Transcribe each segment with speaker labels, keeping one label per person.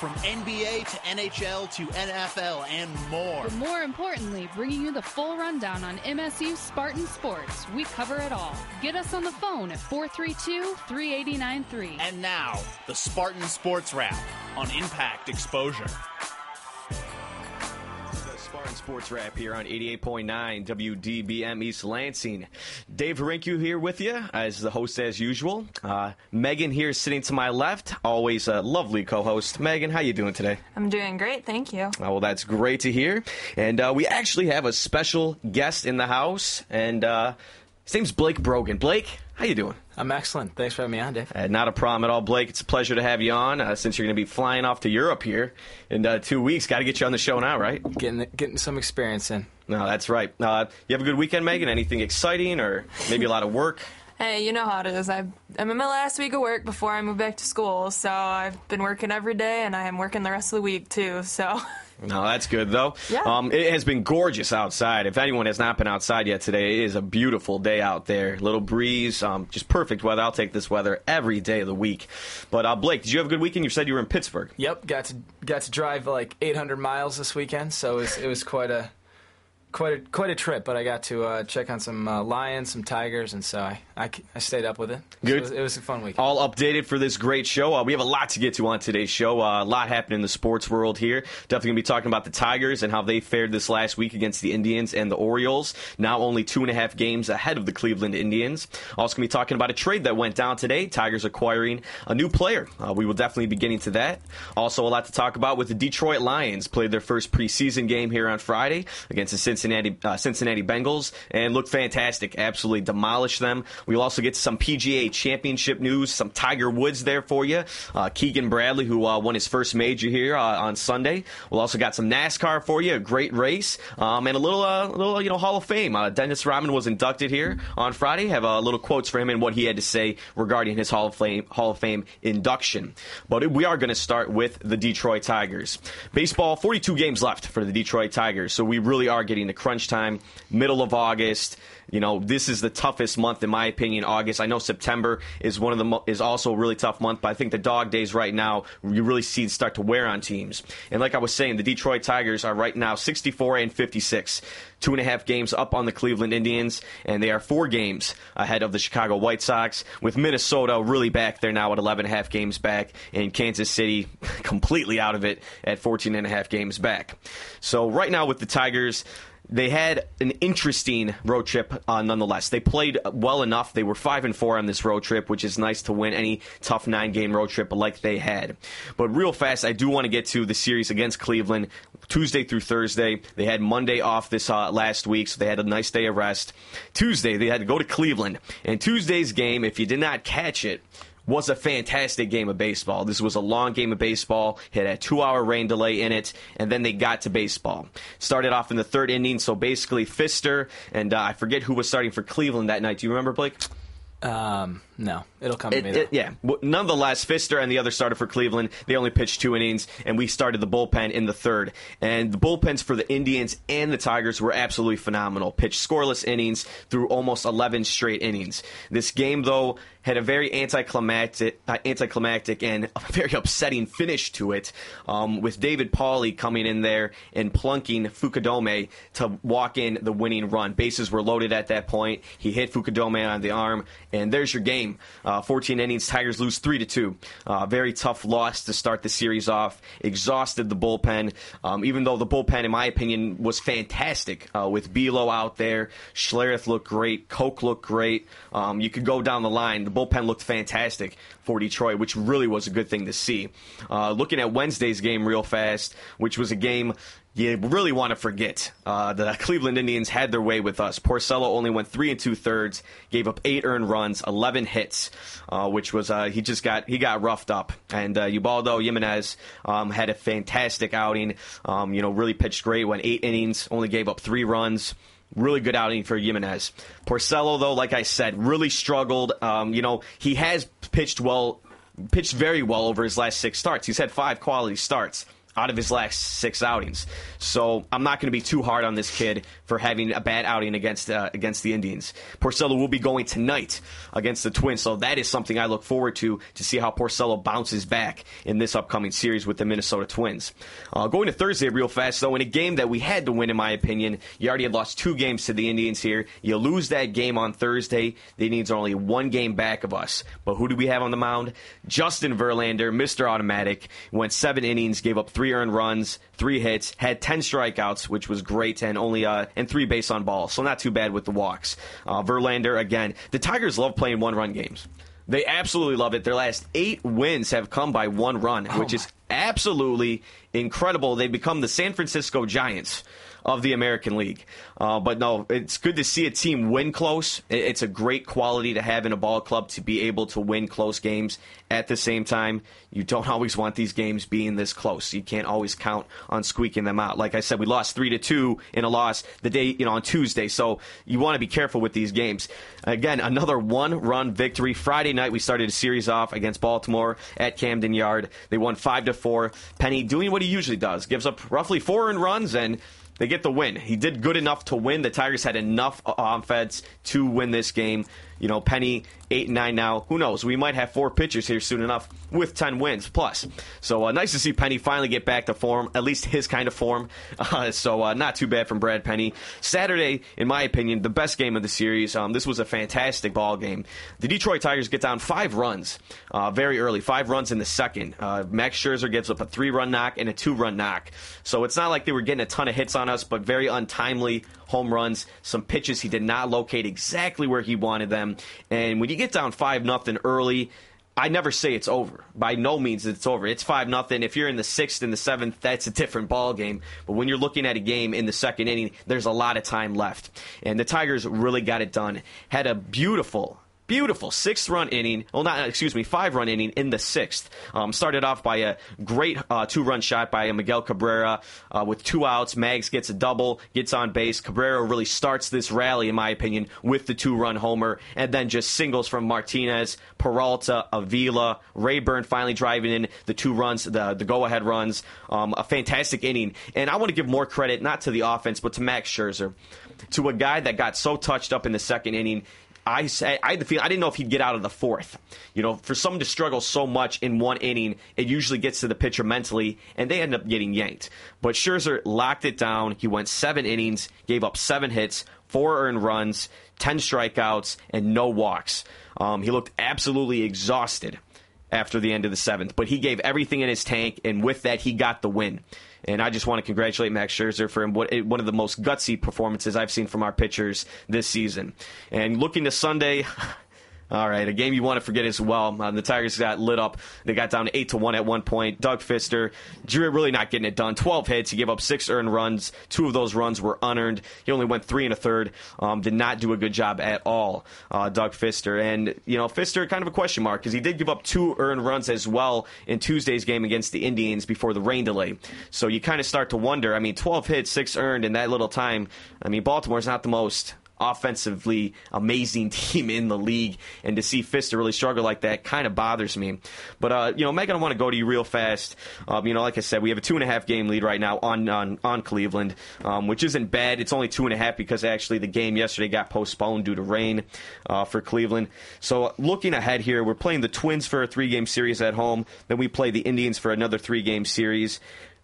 Speaker 1: from NBA to NHL to NFL and more.
Speaker 2: But more importantly, bringing you the full rundown on MSU Spartan Sports. We cover it all. Get us on the phone at 432 3893.
Speaker 1: And now, the Spartan Sports Wrap on Impact Exposure.
Speaker 3: Sports Wrap here on 88.9 WDBM East Lansing. Dave Harinkyu here with you as the host as usual. Uh, Megan here sitting to my left, always a lovely co-host. Megan, how you doing today?
Speaker 4: I'm doing great, thank you.
Speaker 3: Oh, well, that's great to hear. And uh, we actually have a special guest in the house, and uh, his name's Blake Brogan. Blake, how you doing?
Speaker 5: I'm excellent. Thanks for having me on, Dave.
Speaker 3: Uh, not a problem at all, Blake. It's a pleasure to have you on. Uh, since you're going to be flying off to Europe here in uh, two weeks, got to get you on the show now, right?
Speaker 5: Getting getting some experience in.
Speaker 3: No, that's right. Uh, you have a good weekend, Megan. Anything exciting, or maybe a lot of work?
Speaker 4: Hey, you know how it is. I've, I'm in my last week of work before I move back to school, so I've been working every day, and I am working the rest of the week too. So.
Speaker 3: No, that's good though.
Speaker 4: Yeah.
Speaker 3: Um, it has been gorgeous outside. If anyone has not been outside yet today, it is a beautiful day out there. Little breeze, um, just perfect weather. I'll take this weather every day of the week. But uh, Blake, did you have a good weekend? You said you were in Pittsburgh.
Speaker 5: Yep, got to got to drive like 800 miles this weekend, so it was, it was quite a quite a quite a trip. But I got to uh, check on some uh, lions, some tigers, and so I, I, I stayed up with it. So it, was, it was a fun week.
Speaker 3: All updated for this great show. Uh, we have a lot to get to on today's show. Uh, a lot happened in the sports world here. Definitely going to be talking about the Tigers and how they fared this last week against the Indians and the Orioles. Now only two and a half games ahead of the Cleveland Indians. Also going to be talking about a trade that went down today. Tigers acquiring a new player. Uh, we will definitely be getting to that. Also a lot to talk about with the Detroit Lions. Played their first preseason game here on Friday against the Cincinnati uh, Cincinnati Bengals and looked fantastic. Absolutely demolished them. We'll also get some PGA Championship news, some Tiger Woods there for you. Uh, Keegan Bradley, who uh, won his first major here uh, on Sunday. We'll also got some NASCAR for you, a great race, um, and a little, uh, little, you know, Hall of Fame. Uh, Dennis Rodman was inducted here on Friday. Have uh, little quotes for him and what he had to say regarding his Hall of Fame Hall of Fame induction. But we are going to start with the Detroit Tigers. Baseball, 42 games left for the Detroit Tigers, so we really are getting crunch time, middle of August. You know, this is the toughest month in my opinion. August. I know September is one of the mo- is also a really tough month, but I think the dog days right now you really see it start to wear on teams. And like I was saying, the Detroit Tigers are right now 64 and 56, two and a half games up on the Cleveland Indians, and they are four games ahead of the Chicago White Sox. With Minnesota really back there now at 11 and a half games back, and Kansas City completely out of it at 14 and a half games back. So right now with the Tigers they had an interesting road trip uh, nonetheless. They played well enough. They were five and four on this road trip, which is nice to win any tough nine game road trip like they had. But real fast, I do want to get to the series against Cleveland Tuesday through Thursday. They had Monday off this uh, last week, so they had a nice day of rest. Tuesday, they had to go to Cleveland. And Tuesday's game, if you did not catch it, was a fantastic game of baseball. This was a long game of baseball. It had a two hour rain delay in it, and then they got to baseball. Started off in the third inning, so basically Fister, and uh, I forget who was starting for Cleveland that night. Do you remember, Blake?
Speaker 5: Um, no, it'll come to me.
Speaker 3: It- yeah. Nonetheless, Fister and the other starter for Cleveland, they only pitched two innings, and we started the bullpen in the third. And the bullpens for the Indians and the Tigers were absolutely phenomenal. Pitched scoreless innings through almost 11 straight innings. This game, though, had a very anticlimactic, uh, anticlimactic and very upsetting finish to it, um, with David Pauley coming in there and plunking Fukudome to walk in the winning run. Bases were loaded at that point. He hit Fukudome on the arm, and there's your game. Uh, 14 innings, Tigers lose three to two. Uh, very tough loss to start the series off. Exhausted the bullpen, um, even though the bullpen, in my opinion, was fantastic uh, with Belo out there. Schlereth looked great. Coke looked great. Um, you could go down the line. The bullpen looked fantastic for Detroit, which really was a good thing to see. Uh, looking at Wednesday's game real fast, which was a game you really want to forget. Uh, the Cleveland Indians had their way with us. Porcello only went three and two thirds, gave up eight earned runs, eleven hits, uh, which was uh, he just got he got roughed up. And uh, Ubaldo Jimenez um, had a fantastic outing. Um, you know, really pitched great. Went eight innings, only gave up three runs. Really good outing for Jimenez. Porcello, though, like I said, really struggled. Um, you know, he has pitched well, pitched very well over his last six starts. He's had five quality starts. Out of his last six outings. So I'm not going to be too hard on this kid for having a bad outing against uh, against the Indians. Porcello will be going tonight against the Twins, so that is something I look forward to to see how Porcello bounces back in this upcoming series with the Minnesota Twins. Uh, going to Thursday real fast though, in a game that we had to win, in my opinion, you already had lost two games to the Indians here. You lose that game on Thursday, the Indians are only one game back of us. But who do we have on the mound? Justin Verlander, Mr. Automatic, went seven innings, gave up three earned runs, three hits, had ten strikeouts, which was great, and only uh, and three base on balls, so not too bad with the walks. Uh, Verlander again. The Tigers love playing one run games. They absolutely love it. Their last eight wins have come by one run, which is absolutely incredible. They become the San Francisco Giants of the American League. Uh, but no, it's good to see a team win close. It's a great quality to have in a ball club to be able to win close games. At the same time, you don't always want these games being this close. You can't always count on squeaking them out. Like I said, we lost three to two in a loss the day you know on Tuesday, so you want to be careful with these games. Again, another one-run victory Friday night. We started a series off against Baltimore at Camden Yard. They won five to four. Penny doing what he usually does, gives up roughly four runs and they get the win. He did good enough to win. The Tigers had enough uh, offense to win this game. You know, Penny eight and nine now. Who knows? We might have four pitchers here soon enough with ten wins plus. So uh, nice to see Penny finally get back to form, at least his kind of form. Uh, so uh, not too bad from Brad Penny. Saturday, in my opinion, the best game of the series. Um, this was a fantastic ball game. The Detroit Tigers get down five runs uh, very early, five runs in the second. Uh, Max Scherzer gives up a three-run knock and a two-run knock. So it's not like they were getting a ton of hits on us, but very untimely home runs, some pitches he did not locate exactly where he wanted them. And when you get down 5 nothing early, I never say it's over. By no means it's over. It's five nothing. If you're in the sixth and the seventh, that's a different ball game. But when you're looking at a game in the second inning, there's a lot of time left, and the Tigers really got it done. Had a beautiful beautiful sixth run inning. Well, not excuse me, five run inning in the sixth. Um, started off by a great uh, two run shot by Miguel Cabrera uh, with two outs. Mags gets a double, gets on base. Cabrera really starts this rally, in my opinion, with the two run homer, and then just singles from Martinez, Peralta, Avila, Raburn finally driving in the two runs, the the go ahead runs. Um, a fantastic inning, and I want to give more credit not to the offense but to Max Scherzer, to a guy that got so touched up in the second inning I say I had the I didn't know if he'd get out of the fourth. You know, for someone to struggle so much in one inning, it usually gets to the pitcher mentally, and they end up getting yanked. But Scherzer locked it down. He went seven innings, gave up seven hits, four earned runs, ten strikeouts, and no walks. Um, he looked absolutely exhausted after the end of the seventh, but he gave everything in his tank, and with that, he got the win. And I just want to congratulate Max Scherzer for one of the most gutsy performances I've seen from our pitchers this season. And looking to Sunday, All right, a game you want to forget as well. Um, the Tigers got lit up. They got down eight to one at one point. Doug Fister, Drew really not getting it done. Twelve hits. He gave up six earned runs. Two of those runs were unearned. He only went three and a third. Um, did not do a good job at all. Uh, Doug Fister, and you know Fister kind of a question mark because he did give up two earned runs as well in Tuesday's game against the Indians before the rain delay. So you kind of start to wonder. I mean, twelve hits, six earned in that little time. I mean, Baltimore's not the most offensively amazing team in the league, and to see Fister really struggle like that kind of bothers me. But uh, you know, Megan, I want to go to you real fast. Um, you know, like I said, we have a two and a half game lead right now on on, on Cleveland, um, which isn't bad. It's only two and a half because actually the game yesterday got postponed due to rain uh, for Cleveland. So looking ahead here, we're playing the Twins for a three game series at home. Then we play the Indians for another three game series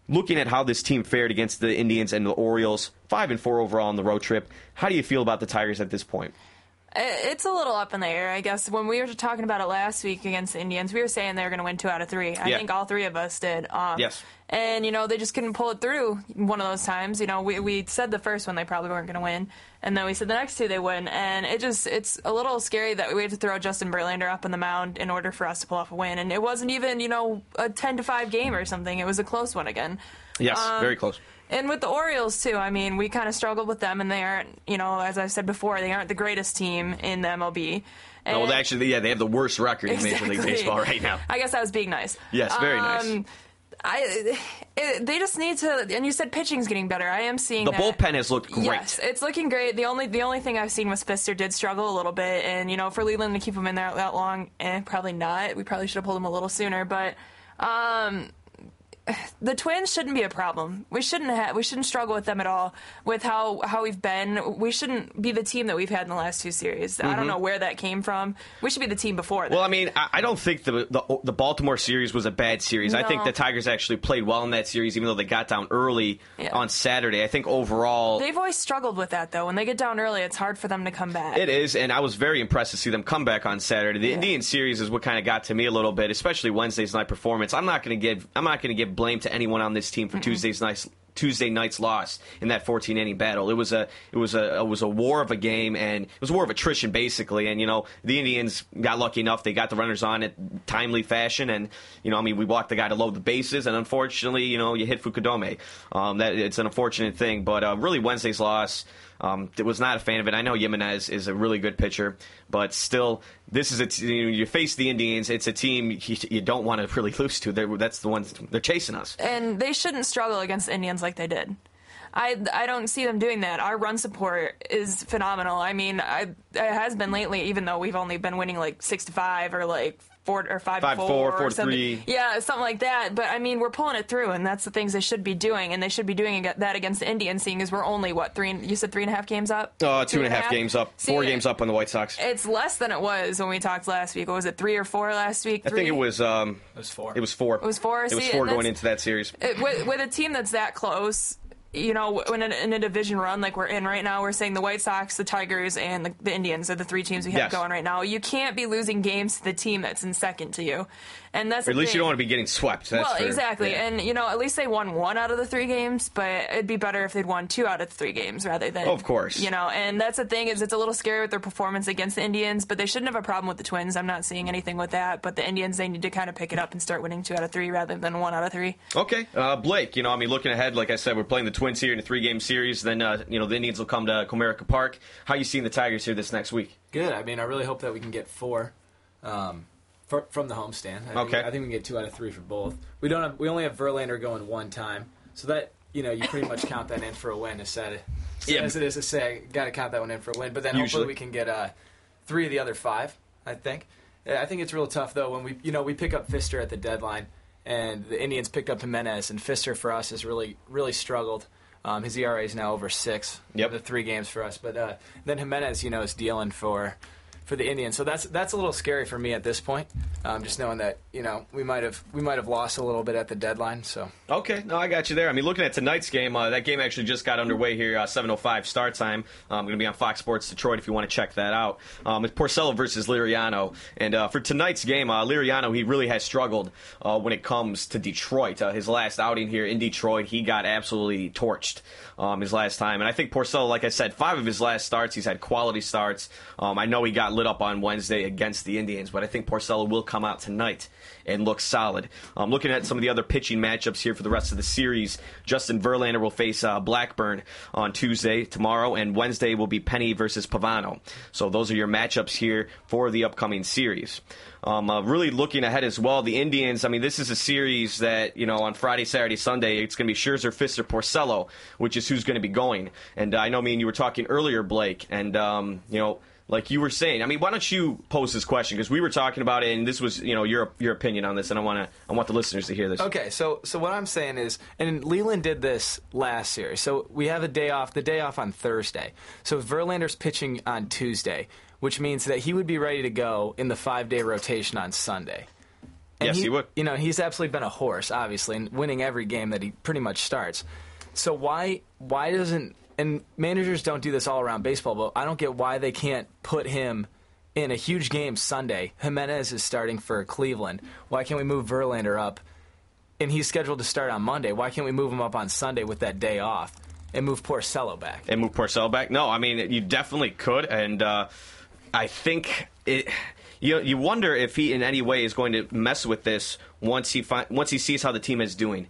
Speaker 3: looking at how this team fared against the Indians and the Orioles, five and four overall on the road trip. How do you feel about the Tigers at this point?
Speaker 4: It's a little up in the air, I guess. When we were talking about it last week against the Indians, we were saying they were going to win two out of three. I
Speaker 3: Yeah.
Speaker 4: think all three of us did. Um,
Speaker 3: Yes.
Speaker 4: And, you know, they just couldn't pull it through one of those times. You know, we, we said the first one they probably weren't going to win, and then we said the next two they would. And it just, it's a little scary that we had to throw Justin Verlander up on the mound in order for us to pull off a win. And it wasn't even, you know, a 10 to 5 game or something. It was a close one again.
Speaker 3: Yes,
Speaker 4: Um,
Speaker 3: very close.
Speaker 4: And with the Orioles too, I mean, we kind of struggled with them, and they aren't, you know, as I said before, they aren't the greatest team in the MLB. And
Speaker 3: well, actually, yeah, they have the worst record in Major League Baseball right now.
Speaker 4: I guess I was being nice.
Speaker 3: Yes, very nice.
Speaker 4: Um, I, it, they just need to. And you said pitching's getting better. I am seeing
Speaker 3: The
Speaker 4: that.
Speaker 3: bullpen has looked great.
Speaker 4: Yes, it's looking great. The only the only thing I've seen was Fister did struggle a little bit, and you know for Leyland to keep him in there that long, eh, probably not. We probably should have pulled him a little sooner, but um, the Twins shouldn't be a problem. We shouldn't have. We shouldn't struggle with them at all. With how how we've been, we shouldn't be the team that we've had in the last two series. I don't know where that came from. We should be the team before. That.
Speaker 3: Mm-hmm. Well, I mean, I I don't think the, the the Baltimore series was a bad series. I think the Tigers actually played well in that series, even though they got down early
Speaker 4: Yeah.
Speaker 3: on Saturday. I think overall
Speaker 4: They've always struggled with that, though. When they get down early, it's hard for them to come back.
Speaker 3: It is, and I was very impressed to see them come back on Saturday. The Indian series is what kind of got to me a little bit, especially Wednesday's night performance. I'm not going to give I'm not going to give blame to anyone on this team for Tuesday's night's Tuesday night's loss in that 14 inning battle. It was a it was a it was a war of a game, and it was a war of attrition basically. And you know the Indians got lucky enough; they got the runners on in timely fashion, and you know I mean we walked the guy to load the bases, and unfortunately you know you hit Fukudome. Um, that it's an unfortunate thing, but uh, really Wednesday's loss. Um, was not a fan of it. I know Jimenez is a really good pitcher, but still, this is a t- you, face the Indians. It's a team you, you don't want to really lose to. They're, that's the ones they're chasing us.
Speaker 4: and they shouldn't struggle against Indians like they did. I, I don't see them doing that. Our run support is phenomenal. I mean, I, it has been lately, even though we've only been winning like six to five or like four or five,
Speaker 3: Five
Speaker 4: to
Speaker 3: to
Speaker 4: four,
Speaker 3: four,
Speaker 4: or something.
Speaker 3: three.
Speaker 4: Yeah, something like that. But I mean, we're pulling it through, and that's the things they should be doing, and they should be doing that against the Indians, seeing as we're only what three? You said three and a half games up.
Speaker 3: Uh, two and a half games up, four games up on the White Sox.
Speaker 4: It's less than it was when we talked last week. What was it, three or four last week?
Speaker 3: I think
Speaker 4: Three?
Speaker 3: it was um,
Speaker 5: It was four.
Speaker 3: it was four. It
Speaker 4: was four?
Speaker 3: It was
Speaker 4: See,
Speaker 3: four going into that series.
Speaker 4: it, with, with a team that's that close, you know, when in, in a division run like we're in right now, we're saying the White Sox, the Tigers, and the, the Indians are the three teams we have
Speaker 3: Yes.
Speaker 4: going right now. You can't be losing games to the team that's in second to you, and that's
Speaker 3: Or at least you don't want to be getting swept. That's
Speaker 4: well,
Speaker 3: for-
Speaker 4: exactly,
Speaker 3: yeah.
Speaker 4: and you know, at least they won one out of the three games, but it'd be better if they'd won two out of the three games rather than,
Speaker 3: Of course.
Speaker 4: you know. And that's the thing is, it's a little scary with their performance against the Indians, but they shouldn't have a problem with the Twins. I'm not seeing anything with that, but the Indians they need to kind of pick it up and start winning two out of three rather than one out of three.
Speaker 3: Okay, uh, Blake. You know, I mean, looking ahead, like I said, we're playing the Twins here in a three-game series. Then, uh, you know, the Indians will come to Comerica Park. How you seeing the Tigers here this next week?
Speaker 5: Good. I mean, I really hope that we can get four um, fr- from the homestand. I
Speaker 3: Okay.
Speaker 5: Think, I think we can get two out of three for both. We don't have. We only have Verlander going one time, so that you know you pretty much count that in for a win. As sad
Speaker 3: Yeah.
Speaker 5: as it is to say, got to count that one in for a win. But then
Speaker 3: Usually.
Speaker 5: hopefully we can get uh, three of the other five. I think. I think it's real tough though when we you know we pick up Fister at the deadline, and the Indians picked up Jimenez, and Fister for us has really really struggled. Um, his ERA is now over six.
Speaker 3: Yep.
Speaker 5: The three games for us, but uh, then Jimenez, you know, is dealing for for the Indians. So that's that's a little scary for me at this point. Um, just knowing that you know we might have we might have lost a little bit at the deadline. So
Speaker 3: Okay, no, I got you there. I mean, looking at tonight's game, uh, that game actually just got underway here, uh, 7.05 start time. I'm going to be on Fox Sports Detroit if you want to check that out. Um, it's Porcello versus Liriano. And uh, for tonight's game, uh, Liriano, he really has struggled uh, when it comes to Detroit. Uh, his last outing here in Detroit, he got absolutely torched um, his last time. And I think Porcello, like I said, five of his last starts, he's had quality starts. Um, I know he got lit up on Wednesday against the Indians, but I think Porcello will come out tonight and look solid. Um, looking at some of the other pitching matchups here for the rest of the series, Justin Verlander will face uh, Blackburn on Tuesday, tomorrow, and Wednesday will be Penny versus Pavano. So those are your matchups here for the upcoming series. Um, uh, really looking ahead as well, the Indians. I mean, this is a series that you know on Friday, Saturday, Sunday. It's going to be Scherzer, Fister, Porcello, which is who's going to be going. And uh, I know me and you were talking earlier, Blake, and um, you know like you were saying. I mean, why don't you pose this question because we were talking about it, and this was you know your your opinion on this, and I want to I want the listeners to hear this.
Speaker 5: Okay, so so what I'm saying is, and Leyland did this last series. So we have a day off, the day off on Thursday. So Verlander's pitching on Tuesday, which means that he would be ready to go in the five day rotation on Sunday. And
Speaker 3: Yes, he would.
Speaker 5: You know, he's absolutely been a horse, obviously, and winning every game that he pretty much starts. So why why doesn't and managers don't do this all around baseball, but I don't get why they can't put him in a huge game Sunday. Jimenez is starting for Cleveland. Why can't we move Verlander up? And he's scheduled to start on Monday. Why can't we move him up on Sunday with that day off and move Porcello back?
Speaker 3: and move Porcello back? No, I mean you definitely could, and uh, I think it. You you wonder if he in any way is going to mess with this once he fi- once he sees how the team is doing,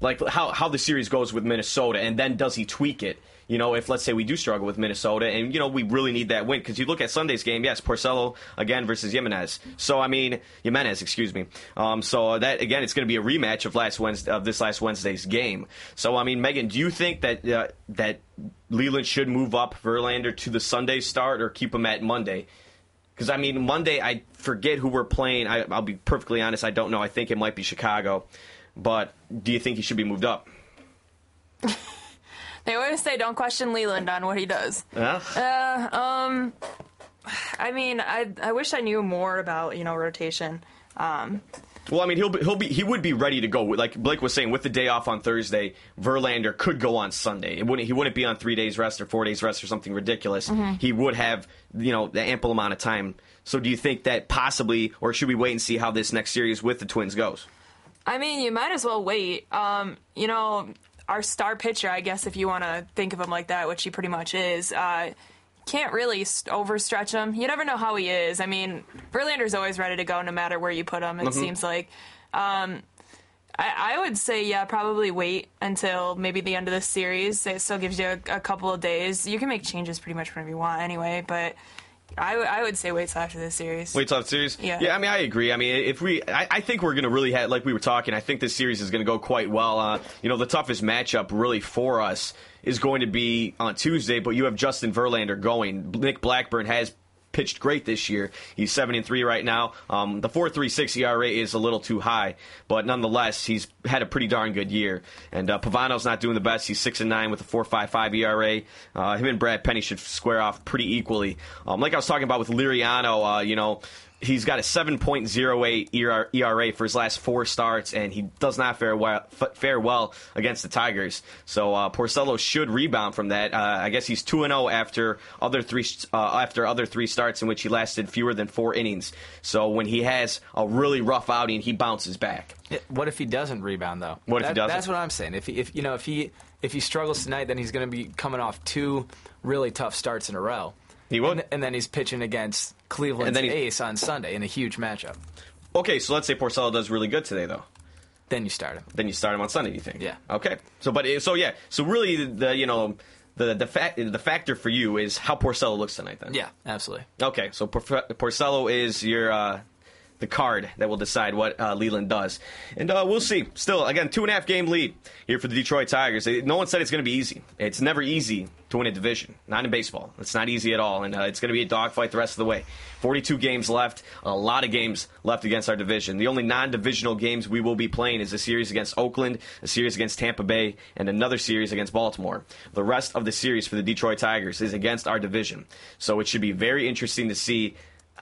Speaker 3: like how how the series goes with Minnesota, and then does he tweak it? You know, if let's say we do struggle with Minnesota, and you know we really need that win because you look at Sunday's game, yes, Porcello again versus Jimenez. So I mean Jimenez, excuse me. Um, so that again, it's going to be a rematch of last Wednesday of this last Wednesday's game. So I mean, Megan, do you think that uh, that Leyland should move up Verlander to the Sunday start or keep him at Monday? Because I mean, Monday I forget who we're playing. I, I'll be perfectly honest, I don't know. I think it might be Chicago. but do you think he should be moved up?
Speaker 4: They always say don't question Leyland on what he does.
Speaker 3: Yeah.
Speaker 4: Uh, um, I mean, I I wish I knew more about you know rotation. Um,
Speaker 3: Well, I mean, he'll be, he'll be he would be ready to go. Like Blake was saying, with the day off on Thursday, Verlander could go on Sunday. It wouldn't he wouldn't be on three days rest or four days rest or something ridiculous. He would have you know the ample amount of time. So, do you think that possibly, or should we wait and see how this next series with the Twins goes?
Speaker 4: I mean, you might as well wait. Um, you know, our star pitcher, I guess, if you want to think of him like that, which he pretty much is. Uh, can't really st- overstretch him. You never know how he is. I mean, Verlander's always ready to go no matter where you put him. It seems like. Um, I, I would say, yeah, probably wait until maybe the end of the series. It still gives you a, a couple of days. You can make changes pretty much whenever you want, anyway. But I, w- I would say wait till after this series.
Speaker 3: Wait till the series.
Speaker 4: Yeah.
Speaker 3: Yeah. I mean, I agree. I mean, if we, I, I think we're going to really have, like we were talking. I think this series is going to go quite well. Uh, you know, the toughest matchup really for us is going to be on Tuesday. But you have Justin Verlander going. Nick Blackburn has pitched great this year. He's seven and three right now. Um, the four three six ERA is a little too high, but nonetheless, he's had a pretty darn good year. And uh, Pavano's not doing the best. He's six and nine with a four five five ERA. Uh, him and Brad Penny should square off pretty equally. Um, like I was talking about with Liriano, uh, you know. He's got a 7.08 ERA for his last four starts, and he does not fare well, fare well against the Tigers. So uh, Porcello should rebound from that. Uh, I guess he's two and zero after other three uh, after other three starts in which he lasted fewer than four innings. So when he has a really rough outing, he bounces back.
Speaker 5: What if he doesn't rebound though?
Speaker 3: What if he doesn't?
Speaker 5: That's what I'm saying. If he, if you know if he if he struggles tonight, then he's going to be coming off two really tough starts in a row.
Speaker 3: He would.
Speaker 5: and, and then he's pitching against Cleveland's
Speaker 3: And then he-
Speaker 5: ace on Sunday in a huge matchup.
Speaker 3: Okay, so let's say Porcello does really good today, though.
Speaker 5: Then you start him.
Speaker 3: Then you start him on Sunday. You think?
Speaker 5: Yeah.
Speaker 3: Okay. So, but so yeah. So really, the you know the the fact the factor for you is how Porcello looks tonight. Then.
Speaker 5: Yeah, absolutely.
Speaker 3: Okay, so Por- Porcello is your uh, the card that will decide what uh, Leyland does, and uh, we'll see. Still, again, two and a half game lead here for the Detroit Tigers. No one said it's going to be easy. It's never easy to win a division, not in baseball. It's not easy at all, and uh, it's going to be a dogfight the rest of the way. Forty-two games left, a lot of games left against our division. The only non-divisional games we will be playing is a series against Oakland, a series against Tampa Bay, and another series against Baltimore. The rest of the series for the Detroit Tigers is against our division, so it should be very interesting to see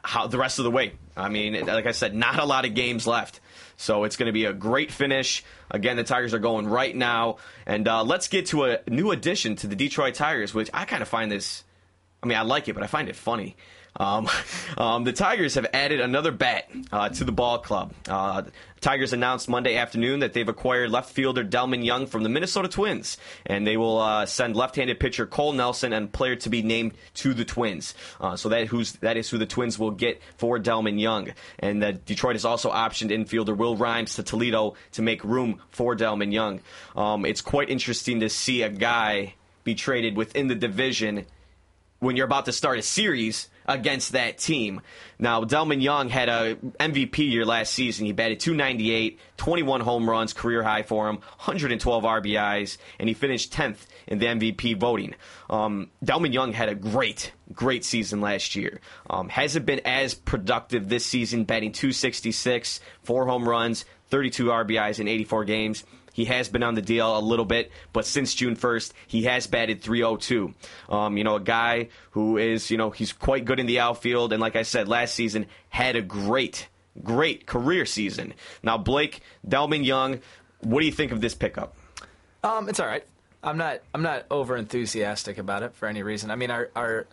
Speaker 3: how the rest of the way. I mean, like I said, not a lot of games left. So it's going to be a great finish. Again, the Tigers are going right now. And uh, let's get to a new addition to the Detroit Tigers, which I kind of find this. I mean, I like it, but I find it funny. Um, um, the Tigers have added another bat uh, to the ball club. Uh, Tigers announced Monday afternoon that they've acquired left fielder Delmon Young from the Minnesota Twins, and they will uh, send left-handed pitcher Cole Nelson and player to be named to the Twins. Uh, so that who's that is who the Twins will get for Delmon Young, and that Detroit has also optioned infielder Will Rhymes to Toledo to make room for Delmon Young. Um, it's quite interesting to see a guy be traded within the division when you're about to start a series against that team. Now, Delmon Young had a MVP year last season. He batted 298, 21 home runs, career high for him, 112 RBIs, and he finished 10th in the MVP voting. Um, Delmon Young had a great, great season last year. Um, hasn't been as productive this season, batting 266, four home runs, 32 RBIs in 84 games. He has been on the DL a little bit, but since June 1st, he has batted 302. Um, you know, a guy who is, you know, he's quite good in the outfield, and like I said, last season had a great, great career season. Now, Blake, Delmon Young, what do you think of this pickup?
Speaker 5: Um, it's all right. I'm not. I'm not over enthusiastic about it for any reason. I mean, our, our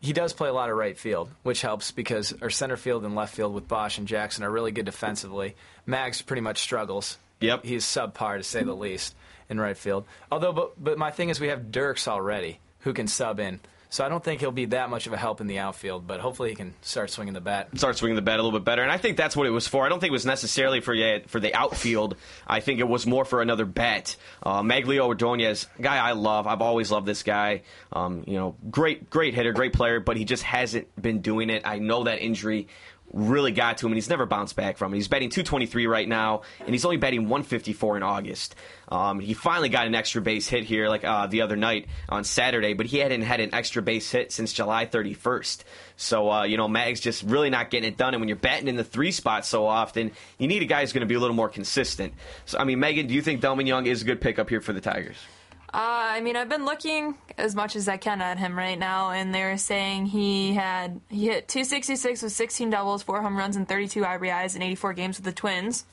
Speaker 5: he does play a lot of right field, which helps because our center field and left field with Boesch and Jackson are really good defensively. Mags pretty much struggles.
Speaker 3: Yep.
Speaker 5: he's subpar to say the least in right field. Although, but but my thing is we have Dirks already who can sub in, so I don't think he'll be that much of a help in the outfield. But hopefully he can start swinging the bat.
Speaker 3: start swinging the bat a little bit better. And I think that's what it was for. I don't think it was necessarily for for the outfield. I think it was more for another bat. Uh, Magglio Ordonez, guy I love. I've always loved this guy. Um, you know, great, great hitter, great player, but he just hasn't been doing it. I know that injury really got to him, and he's never bounced back from it. He's batting 223 right now, and he's only batting 154 in August. Um, he finally got an extra base hit here, like uh, the other night on Saturday, but he hadn't had an extra base hit since July 31st. So uh, you know, Mag's just really not getting it done. And when you're batting in the three spot so often, you need a guy who's going to be a little more consistent. So I mean, Megan, do you think Delmon Young is a good pickup here for the Tigers?
Speaker 4: Uh, I mean, I've been looking as much as I can at him right now, and they're saying he had he hit 266 with 16 doubles, four home runs, and 32 RBIs in 84 games with the Twins.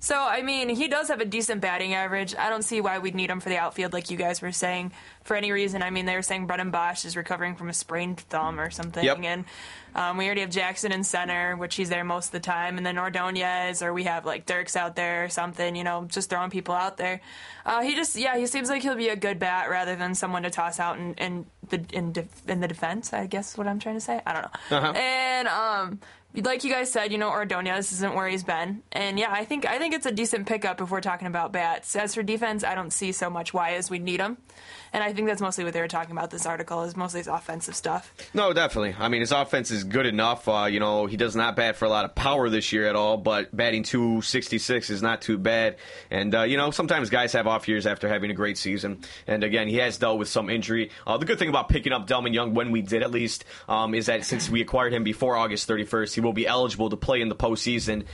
Speaker 4: So, I mean, he does have a decent batting average. I don't see why we'd need him for the outfield, like you guys were saying, for any reason. I mean, they were saying Brennan Boesch is recovering from a sprained thumb or something,
Speaker 3: Yep.
Speaker 4: and um, we already have Jackson in center, which he's there most of the time, and then Ordonez, or we have like Dirks out there or something, you know, just throwing people out there. Uh, he just, yeah, he seems like he'll be a good bat rather than someone to toss out in, in the in, def- in the defense. I guess is what I'm trying to say. I don't know.
Speaker 3: Uh-huh.
Speaker 4: And um, like you guys said, you know, Ordonez isn't where he's been, and yeah, I think I think it's a decent pickup if we're talking about bats. As for defense, I don't see so much why as we need them, and I think that's mostly what they were talking about. This article is mostly his offensive stuff.
Speaker 3: No, definitely. I mean, his offense is good enough. Uh, you know, he does not bat for a lot of power this year at all, but batting 266 is not too bad. And, uh, you know, sometimes guys have off years after having a great season. And again, he has dealt with some injury. Uh, the good thing about picking up Delmon Young, when we did at least, um, is that since we acquired him before August 31st, he will be eligible to play in the postseason.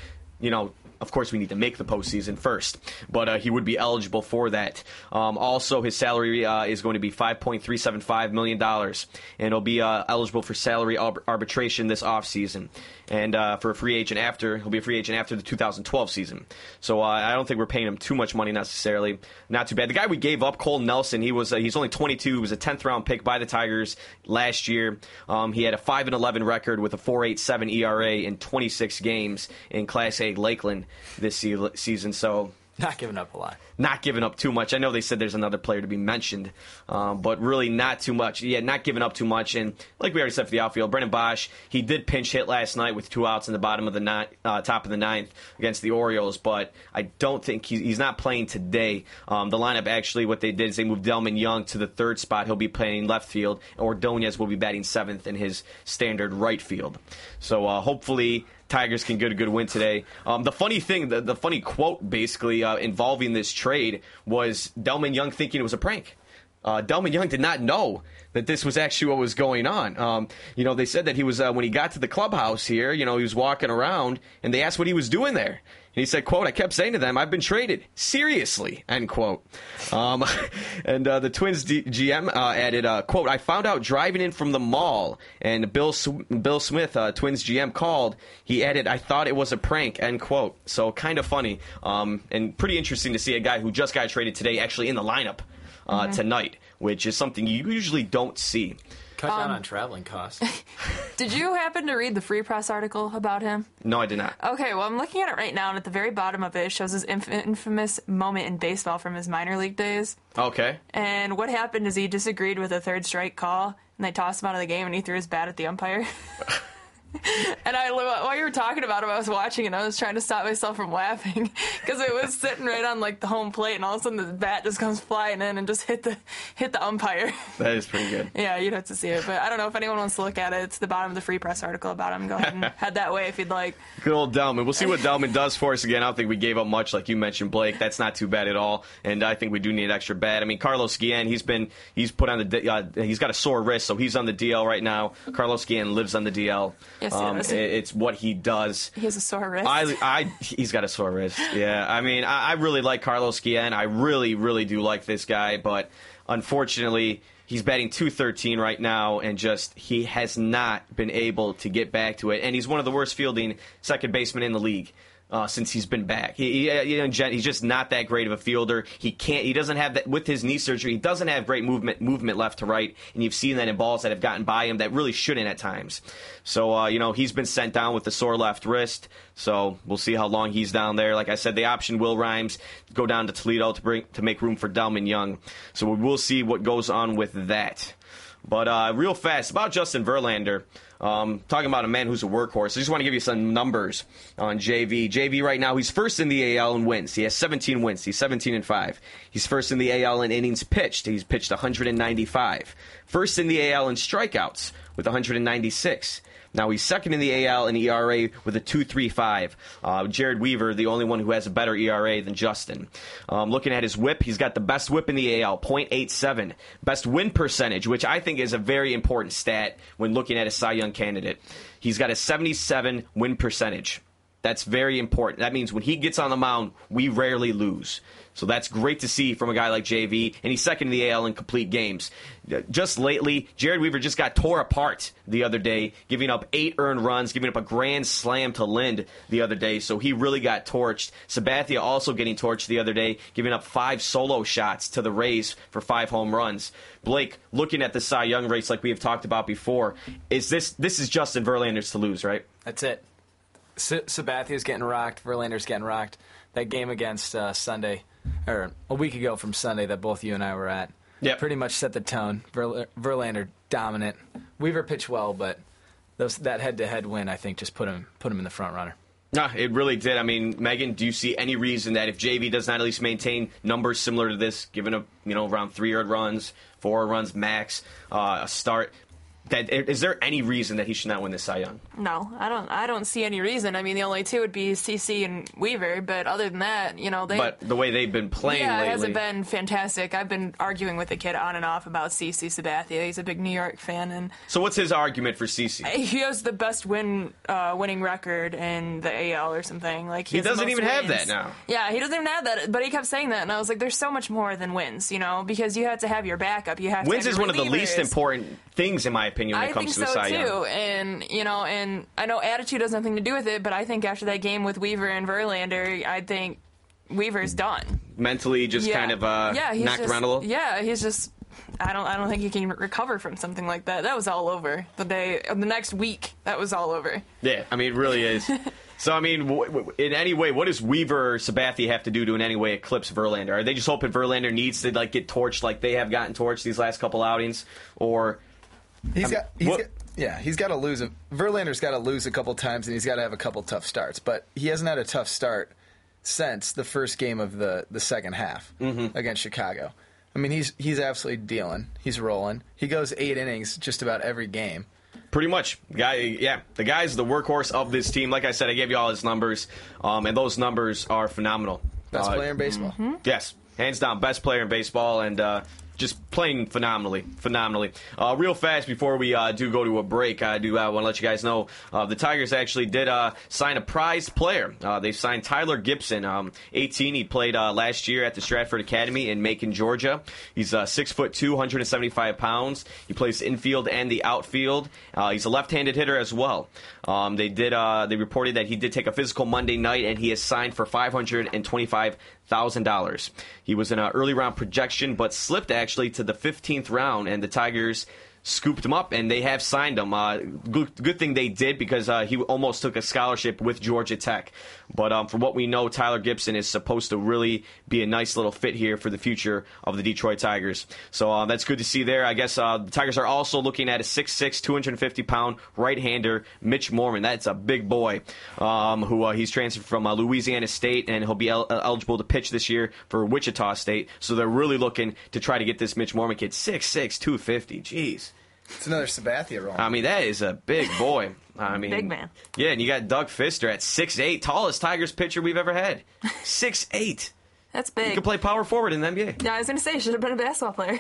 Speaker 3: You know, of course, we need to make the postseason first, but uh, he would be eligible for that. Um, also, his salary uh, is going to be five point three seven five million dollars, and he'll be uh, eligible for salary arb- arbitration this offseason. And uh, for a free agent after, he'll be a free agent after the 2012 season. So uh, I don't think we're paying him too much money necessarily. Not too bad. The guy we gave up, Cole Nelson, he was uh, he's only 22. He was a 10th round pick by the Tigers last year. Um, he had a 5 and 11 record with a 4.87 ERA in 26 games in Class A Lakeland this se- season. So
Speaker 5: Not giving up a lot.
Speaker 3: not giving up too much. I know they said there's another player to be mentioned, um, but really not too much. Yeah, not giving up too much. And like we already said for the outfield, Brendan Boesch, he did pinch hit last night with two outs in the bottom of the ni- uh, top of the ninth against the Orioles, but I don't think he, he's not playing today. Um, the lineup actually, what they did is they moved Delmon Young to the third spot. He'll be playing left field, and Ordonez will be batting seventh in his standard right field. So uh, hopefully. Tigers can get a good win today. Um, the funny thing, the, the funny quote basically uh, involving this trade was Delmon Young thinking it was a prank. Uh, Delmon Young did not know that this was actually what was going on. Um, you know, they said that he was uh, when he got to the clubhouse here. You know, he was walking around, and they asked what he was doing there. And he said, "quote I kept saying to them, I've been traded seriously." End quote. Um, and uh, the Twins D- GM uh, added, uh, "quote I found out driving in from the mall, and Bill S- Bill Smith, uh, Twins GM, called. He added, I thought it was a prank." End quote. So kind of funny um, and pretty interesting to see a guy who just got traded today actually in the lineup uh, tonight, which is something you usually don't see.
Speaker 5: Cut down on um, traveling costs.
Speaker 4: Did you happen to read the Free Press article about him?
Speaker 3: No, I did not.
Speaker 4: Okay, well, I'm looking at it right now, and at the very bottom of it, it shows his inf- infamous moment in baseball from his minor league days.
Speaker 3: Okay.
Speaker 4: And what happened is he disagreed with a third strike call, and they tossed him out of the game, and he threw his bat at the umpire. and I, while you were talking about him, I was watching, and I was trying to stop myself from laughing because it was sitting right on like the home plate, and all of a sudden the bat just comes flying in and just hit the hit the umpire.
Speaker 3: That is pretty good.
Speaker 4: yeah, you'd have to see it, but I don't know if anyone wants to look at it. It's the bottom of the Free Press article about him. Go ahead and head that way if you'd like.
Speaker 3: Good old Delmon. We'll see what Delmon does for us again. I don't think we gave up much, like you mentioned, Blake. That's not too bad at all. And I think we do need an extra bat. I mean, Carlos Guillen, he's been he's put on the uh, he's got a sore wrist, so he's on the DL right now. Carlos Guillen lives on the DL.
Speaker 4: Yes, he
Speaker 3: um,
Speaker 4: does.
Speaker 3: it- it's what he does.
Speaker 4: He has a sore wrist.
Speaker 3: I, I, he's got a sore wrist. Yeah, I mean, I, I really like Carlos Guillen. I really, really do like this guy, but unfortunately, he's batting 213 right now, and just he has not been able to get back to it. And he's one of the worst fielding second basemen in the league. Uh, since he's been back, he, he, know, he's just not that great of a fielder. He can't. He doesn't have that with his knee surgery. He doesn't have great movement, movement left to right, and you've seen that in balls that have gotten by him that really shouldn't at times. So, uh, you know, he's been sent down with the sore left wrist. So we'll see how long he's down there. Like I said, the option Will Rhymes go down to Toledo to bring to make room for Delmon Young. So we'll see what goes on with that. But uh, real fast about Justin Verlander. Um, talking about a man who's a workhorse. I just want to give you some numbers on JV. JV right now, he's first in the AL in wins. He has 17 wins. He's 17 and 5. He's first in the AL in innings pitched. He's pitched 195. First in the AL in strikeouts with 196. Now he's second in the AL in ERA with a 2.35. Uh, Jered Weaver, the only one who has a better ERA than Justin. Um, looking at his WHIP, he's got the best WHIP in the AL, 0.87. Best win percentage, which I think is a very important stat when looking at a Cy Young candidate. He's got a 77 win percentage. That's very important. That means when he gets on the mound, we rarely lose. So that's great to see from a guy like JV, and he's second in the AL in complete games. Just lately, Jered Weaver just got tore apart the other day, giving up eight earned runs, giving up a grand slam to Lind the other day, so he really got torched. Sabathia also getting torched the other day, giving up five solo shots to the Rays for five home runs. Blake, looking at the Cy Young race like we have talked about before, is this this is Justin Verlander's to lose, right?
Speaker 5: That's it. S- Sabathia's getting rocked. Verlander's getting rocked. That game against uh, Sunday or a week ago from Sunday that both you and I were at.
Speaker 3: Yeah,
Speaker 5: pretty much set the tone. Ver- Verlander dominant. Weaver pitched well, but those, that head-to-head win, I think, just put him put him in the front runner.
Speaker 3: No, it really did. I mean, Megan, do you see any reason that if JV does not at least maintain numbers similar to this, given a you know around three yard runs, four runs max, uh, a start, that is there any reason that he should not win this Cy Young?
Speaker 4: No, I don't. I don't see any reason. I mean, the only two would be CC and Weaver, but other than that, you know, they.
Speaker 3: But the way they've been playing
Speaker 4: yeah,
Speaker 3: lately,
Speaker 4: it hasn't been fantastic. I've been arguing with the kid on and off about CC Sabathia. He's a big New York fan, and
Speaker 3: so what's his argument for CC?
Speaker 4: He has the best win uh, winning record in the AL or something. Like
Speaker 3: he,
Speaker 4: he
Speaker 3: doesn't even
Speaker 4: wins.
Speaker 3: have that now.
Speaker 4: Yeah, he doesn't even have that. But he kept saying that, and I was like, "There's so much more than wins, you know, because you have to have your backup. You have
Speaker 3: wins
Speaker 4: to
Speaker 3: is one of the least important things, in my opinion, when
Speaker 4: I
Speaker 3: it comes
Speaker 4: to the
Speaker 3: so
Speaker 4: Cy Young.
Speaker 3: too.
Speaker 4: And you know, and I know attitude has nothing to do with it, but I think after that game with Weaver and Verlander, I think Weaver's done.
Speaker 3: Mentally, just
Speaker 4: yeah.
Speaker 3: kind of uh,
Speaker 4: yeah, he's
Speaker 3: knocked
Speaker 4: just,
Speaker 3: around a little.
Speaker 4: Yeah, he's just. I don't. I don't think he can recover from something like that. That was all over the day. The next week, that was all over.
Speaker 3: Yeah, I mean, it really is. so, I mean, w- w- in any way, what does Weaver or Sabathia have to do to in any way eclipse Verlander? Are they just hoping Verlander needs to like get torched like they have gotten torched these last couple outings, or
Speaker 6: he's
Speaker 3: I
Speaker 6: got he's
Speaker 3: what-
Speaker 6: got yeah he's got to lose. A, Verlander's got to lose a couple times, and he's got to have a couple tough starts. But he hasn't had a tough start since the first game of the the second half
Speaker 3: Mm-hmm.
Speaker 6: against Chicago. I mean, he's he's absolutely dealing. He's rolling. He goes eight innings just about every game.
Speaker 3: Pretty much, guy. Yeah, the guy's the workhorse of this team. Like I said, I gave you all his numbers, um, and those numbers are phenomenal.
Speaker 6: Best
Speaker 3: Uh,
Speaker 6: player in baseball.
Speaker 3: Yes, hands down, best player in baseball, and uh, just playing phenomenally, phenomenally. Uh, real fast before we uh, do go to a break, I do uh, want to let you guys know uh, the Tigers actually did uh, sign a prized player. Uh, they signed Tyler Gibson, um, 18. He played last year at the Stratford Academy in Macon, Georgia. He's six foot two, 175 pounds. He plays infield and the outfield. He's a left-handed hitter as well. Um, they did. Uh, they reported that he did take a physical Monday night, and he is signed for 525 thousand dollars. He was in an early round projection, but slipped actually to the 15th round, and the Tigers scooped him up, and they have signed him. Uh, good, good thing they did because uh, he almost took a scholarship with Georgia Tech. But um, from what we know, Tyler Gibson is supposed to really be a nice little fit here for the future of the Detroit Tigers. So uh, that's good to see there. I guess uh, the Tigers are also looking at a 6'6", 250 pound right-hander, Mitch Mormann. That's a big boy um, who uh, he's transferred from uh, Louisiana State, and he'll be el- eligible to pitch this year for Wichita State. So they're really looking to try to get this Mitch Mormann kid 6'6", 250. Jeez.
Speaker 6: It's another Sabathia role.
Speaker 3: I mean, that is a big boy. I mean,
Speaker 4: Big man.
Speaker 3: Yeah, and you got Doug Fister at 6'8", tallest Tigers pitcher we've ever had. 6'8".
Speaker 4: That's
Speaker 3: He
Speaker 4: big.
Speaker 3: could play power forward in the NBA.
Speaker 4: yeah, I was gonna say he should have been a basketball player.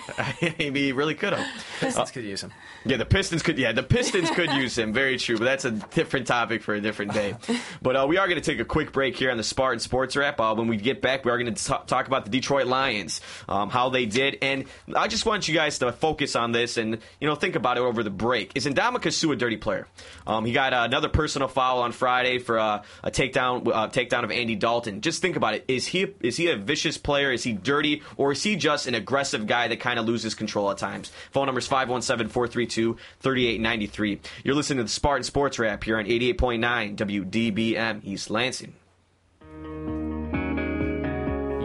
Speaker 3: Maybe he really could have.
Speaker 5: Pistons could use him.
Speaker 3: Yeah, the Pistons could. Yeah, the Pistons could use him. Very true, but that's a different topic for a different day. But uh, we are going to take a quick break here on the Spartan Sports Wrap. Uh, when we get back, we are going to talk about the Detroit Lions, um, how they did, and I just want you guys to focus on this and you know think about it over the break. Is Ndamukong Suh a dirty player? Um, he got uh, another personal foul on Friday for uh, a takedown uh, takedown of Andy Dalton. Just think about it. Is he is he a vicious player? Is he dirty, or is he just an aggressive guy that kind of loses control at times? Phone number is 517-432-3893. You're listening to the Spartan Sports Wrap here on 88.9 WDBM East Lansing.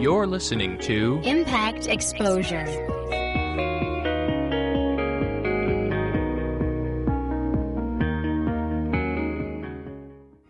Speaker 7: You're listening to
Speaker 8: Impact Exposure.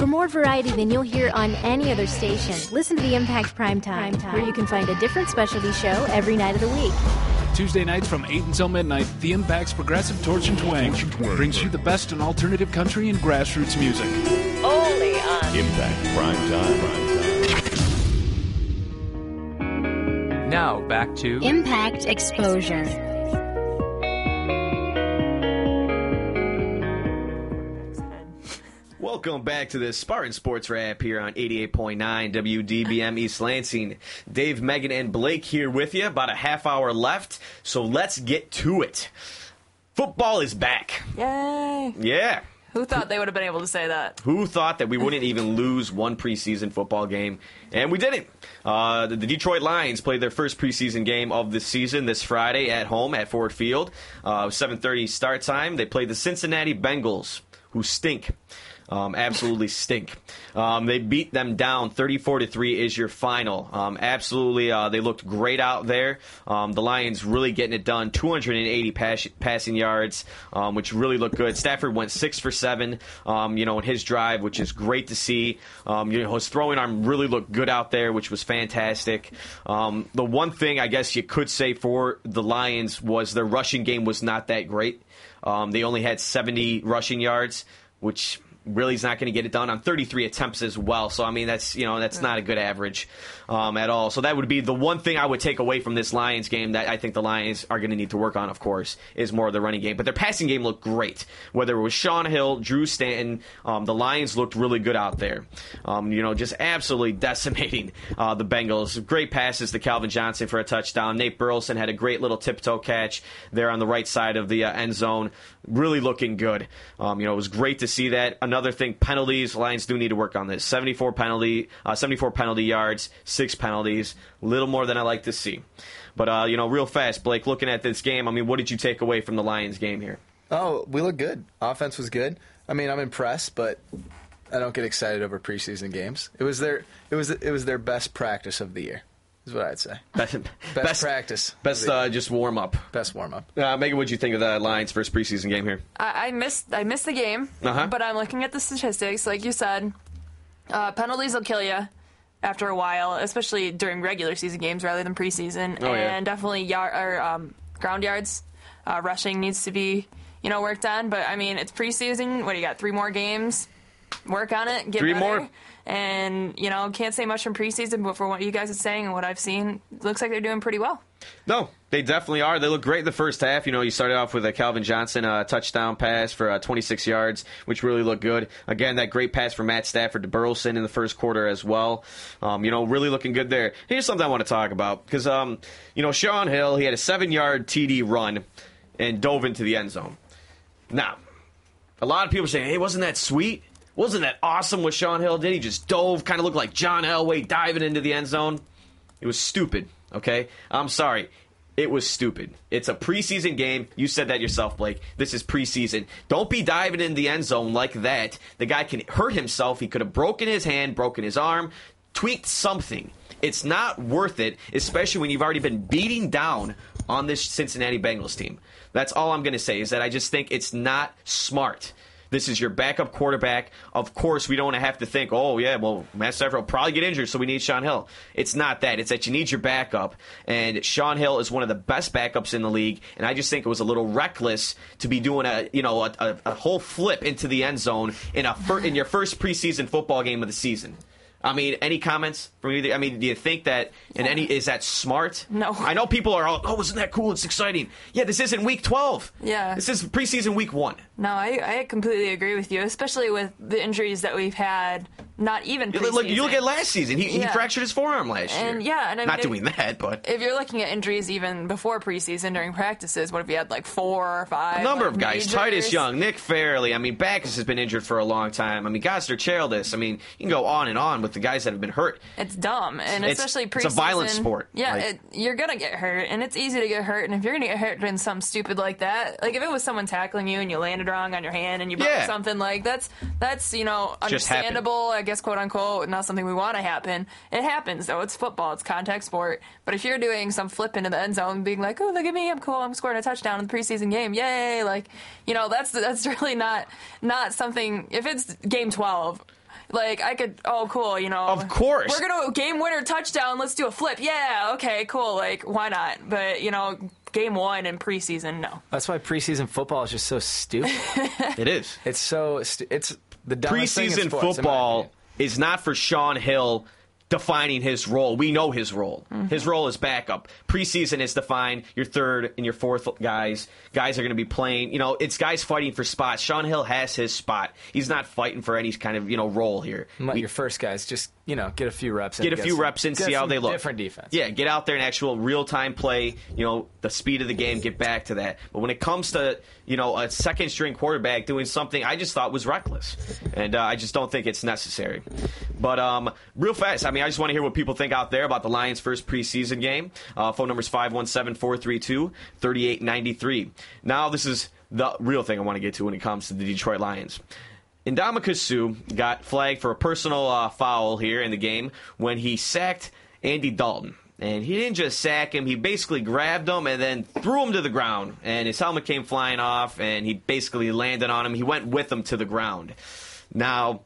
Speaker 8: For more variety than you'll hear on any other station, listen to the Impact Prime Time, where you can find a different specialty show every night of the week.
Speaker 9: Tuesday nights from 8 until midnight, the Impact's Progressive Torch and Twang brings you the best in alternative country and grassroots music.
Speaker 10: Only on
Speaker 11: Impact Prime
Speaker 7: Time. Now back to
Speaker 8: Impact Exposure.
Speaker 3: Welcome back to the Spartan Sports Wrap here on 88.9 WDBM East Lansing. Dave, Megan, and Blake here with you. About a half hour left, so let's get to it. Football is back.
Speaker 4: Yay!
Speaker 3: Yeah.
Speaker 4: Who thought they would have been able to say that?
Speaker 3: Who thought that we wouldn't even lose one preseason football game? And we didn't. Uh, the, the, Detroit Lions played their first preseason game of the season this Friday at home at Ford Field. Uh, 7:30 start time. They played the Cincinnati Bengals, who stink. Um, absolutely stink. Um, they beat them down 34 to three is your final. Um, absolutely, uh, they looked great out there. Um, the Lions really getting it done. 280 pass- passing yards, um, which really looked good. Stafford went six for seven, um, you know, in his drive, which is great to see. you know, his throwing arm really looked good out there, which was fantastic. the one thing I guess you could say for the Lions was their rushing game was not that great. they only had 70 rushing yards, which really is not going to get it done on 33 attempts as well. So I mean that's you know that's not a good average um, at all. So that would be the one thing I would take away from this Lions game that I think the Lions are going to need to work on. Of course, is more of the running game, but their passing game looked great. Whether it was Shaun Hill, Drew Stanton, um, the Lions looked really good out there. Um, you know, just absolutely decimating uh, the Bengals. Great passes to Calvin Johnson for a touchdown. Nate Burleson had a great little tiptoe catch there on the right side of the uh, end zone. Really looking good. Um, you know, it was great to see that. Another thing, penalties. Lions do need to work on this. 74 penalty, uh, 74 penalty yards, six penalties. Little more than I like to see. But uh, you know, real fast, Blake. Looking at this game, I mean, what did you take away from the Lions game here?
Speaker 6: Oh, we look good. Offense was good. I mean, I'm impressed, but I don't get excited over preseason games. It was their it was it was their best practice of the year. Is what I'd say.
Speaker 3: Best,
Speaker 6: best,
Speaker 3: best
Speaker 6: practice.
Speaker 3: Best uh, just warm up.
Speaker 6: Best warm up.
Speaker 3: Uh, Megan, what did you think of the Lions' first preseason game here?
Speaker 4: I, I missed I missed the game,
Speaker 3: uh-huh.
Speaker 4: but I'm looking at the statistics. Like you said, uh, penalties will kill you after a while, especially during regular season games rather than preseason.
Speaker 3: Oh, yeah.
Speaker 4: and definitely yard or um, ground yards, uh, rushing needs to be you know worked on. But I mean, it's preseason. What do you got? Three more games. Work on it. Get
Speaker 3: Three
Speaker 4: better.
Speaker 3: more.
Speaker 4: And you know, can't say much from preseason, but for what you guys are saying and what I've seen, looks like they're doing pretty well.
Speaker 3: No, they definitely are. They look great in the first half. You know, you started off with a Calvin Johnson uh, touchdown pass for uh, 26 yards, which really looked good. Again, that great pass from Matt Stafford to Burleson in the first quarter as well. Um, you know, really looking good there. Here's something I want to talk about because, um, you know, Shaun Hill, he had a seven yard TD run and dove into the end zone. Now, a lot of people say, hey, wasn't that sweet? Wasn't that awesome what Shaun Hill did? He just dove, kind of looked like John Elway diving into the end zone. It was stupid, okay? I'm sorry. It was stupid. It's a preseason game. You said that yourself, Blake. This is preseason. Don't be diving in the end zone like that. The guy can hurt himself. He could have broken his hand, broken his arm, tweaked something. It's not worth it, especially when you've already been beating down on this Cincinnati Bengals team. That's all I'm going to say is that I just think it's not smart. This is your backup quarterback. Of course, we don't have to think, oh, yeah, well, Matt Stafford will probably get injured, so we need Shaun Hill. It's not that. It's that you need your backup. And Shaun Hill is one of the best backups in the league. And I just think it was a little reckless to be doing a, you know, a, a, a whole flip into the end zone in, a fir- in your first preseason football game of the season. I mean, any comments from either? I mean, do you think that and any is that smart?
Speaker 4: No.
Speaker 3: I know people are all, oh, isn't that cool? It's exciting. Yeah, this isn't week twelve.
Speaker 4: Yeah.
Speaker 3: This is preseason week one.
Speaker 4: No, I, I completely agree with you, especially with the injuries that we've had not even
Speaker 3: You look, you look at last season. He, he fractured his forearm last year.
Speaker 4: And yeah, and I
Speaker 3: not
Speaker 4: mean,
Speaker 3: doing that, but
Speaker 4: If you're looking at injuries even before preseason during practices, what if you had like four or five?
Speaker 3: a number
Speaker 4: like,
Speaker 3: of guys.
Speaker 4: majors?
Speaker 3: Titus Young, Nick Fairley. I mean, Backus has been injured for a long time. I mean, Gosder Cherilus. I mean, you can go on and on with the guys that have been hurt.
Speaker 4: It's dumb, and
Speaker 3: It's-
Speaker 4: especially preseason.
Speaker 3: it's a violent sport.
Speaker 4: Yeah,
Speaker 3: Like-
Speaker 4: it, you're gonna get hurt, and it's easy to get hurt. And if you're gonna get hurt in something stupid like that, like if it was someone tackling you and you landed wrong on your hand and you broke
Speaker 3: Yeah.
Speaker 4: something, like that's that's you know
Speaker 3: Just happened.
Speaker 4: understandable, I guess, quote unquote, not something we want to happen. It happens though. It's football. It's contact sport. But if you're doing some flip into the end zone, being like, "Oh, look at me, I'm cool. I'm scoring a touchdown in the preseason game, yay!" Like, you know, that's that's really not not something. If it's game twelve. Like I could, oh cool, you know.
Speaker 3: Of course.
Speaker 4: we're gonna game winner touchdown. Let's do a flip. Yeah, okay, cool. Like why not? But you know, game one in preseason, no.
Speaker 5: That's why preseason football is just so stupid.
Speaker 3: It is.
Speaker 5: It's so stu- it's the dumbest thing in
Speaker 3: Preseason
Speaker 5: sports, in my
Speaker 3: football is not for Shaun Hill defining his role. We know his role.
Speaker 5: Mm-hmm.
Speaker 3: His role is backup. Preseason is defined your third and your fourth guys. Guys are going to be playing. You know, it's guys fighting for spots. Shaun Hill has his spot. He's not fighting for any kind of you know role here.
Speaker 5: opinion. Let your first guys just you know get a few reps. In,
Speaker 3: Get a few
Speaker 5: some-
Speaker 3: reps in, see how they look.
Speaker 5: Different defense.
Speaker 3: Yeah, get out there and actual real time play. You know, the speed of the game. Get back to that. But when it comes to you know a second string quarterback doing something, I just thought was reckless, and uh, I just don't think it's necessary. But um, real fast, I mean, I just want to hear what people think out there about the Lions' first preseason game. Uh, phone number is 517-432-3893. Now, this is the real thing I want to get to when it comes to the Detroit Lions. Ndamukong Suh got flagged for a personal uh, foul here in the game when he sacked Andy Dalton. And he didn't just sack him, he basically grabbed him and then threw him to the ground. And his helmet came flying off, and he basically landed on him. He went with him to the ground. Now,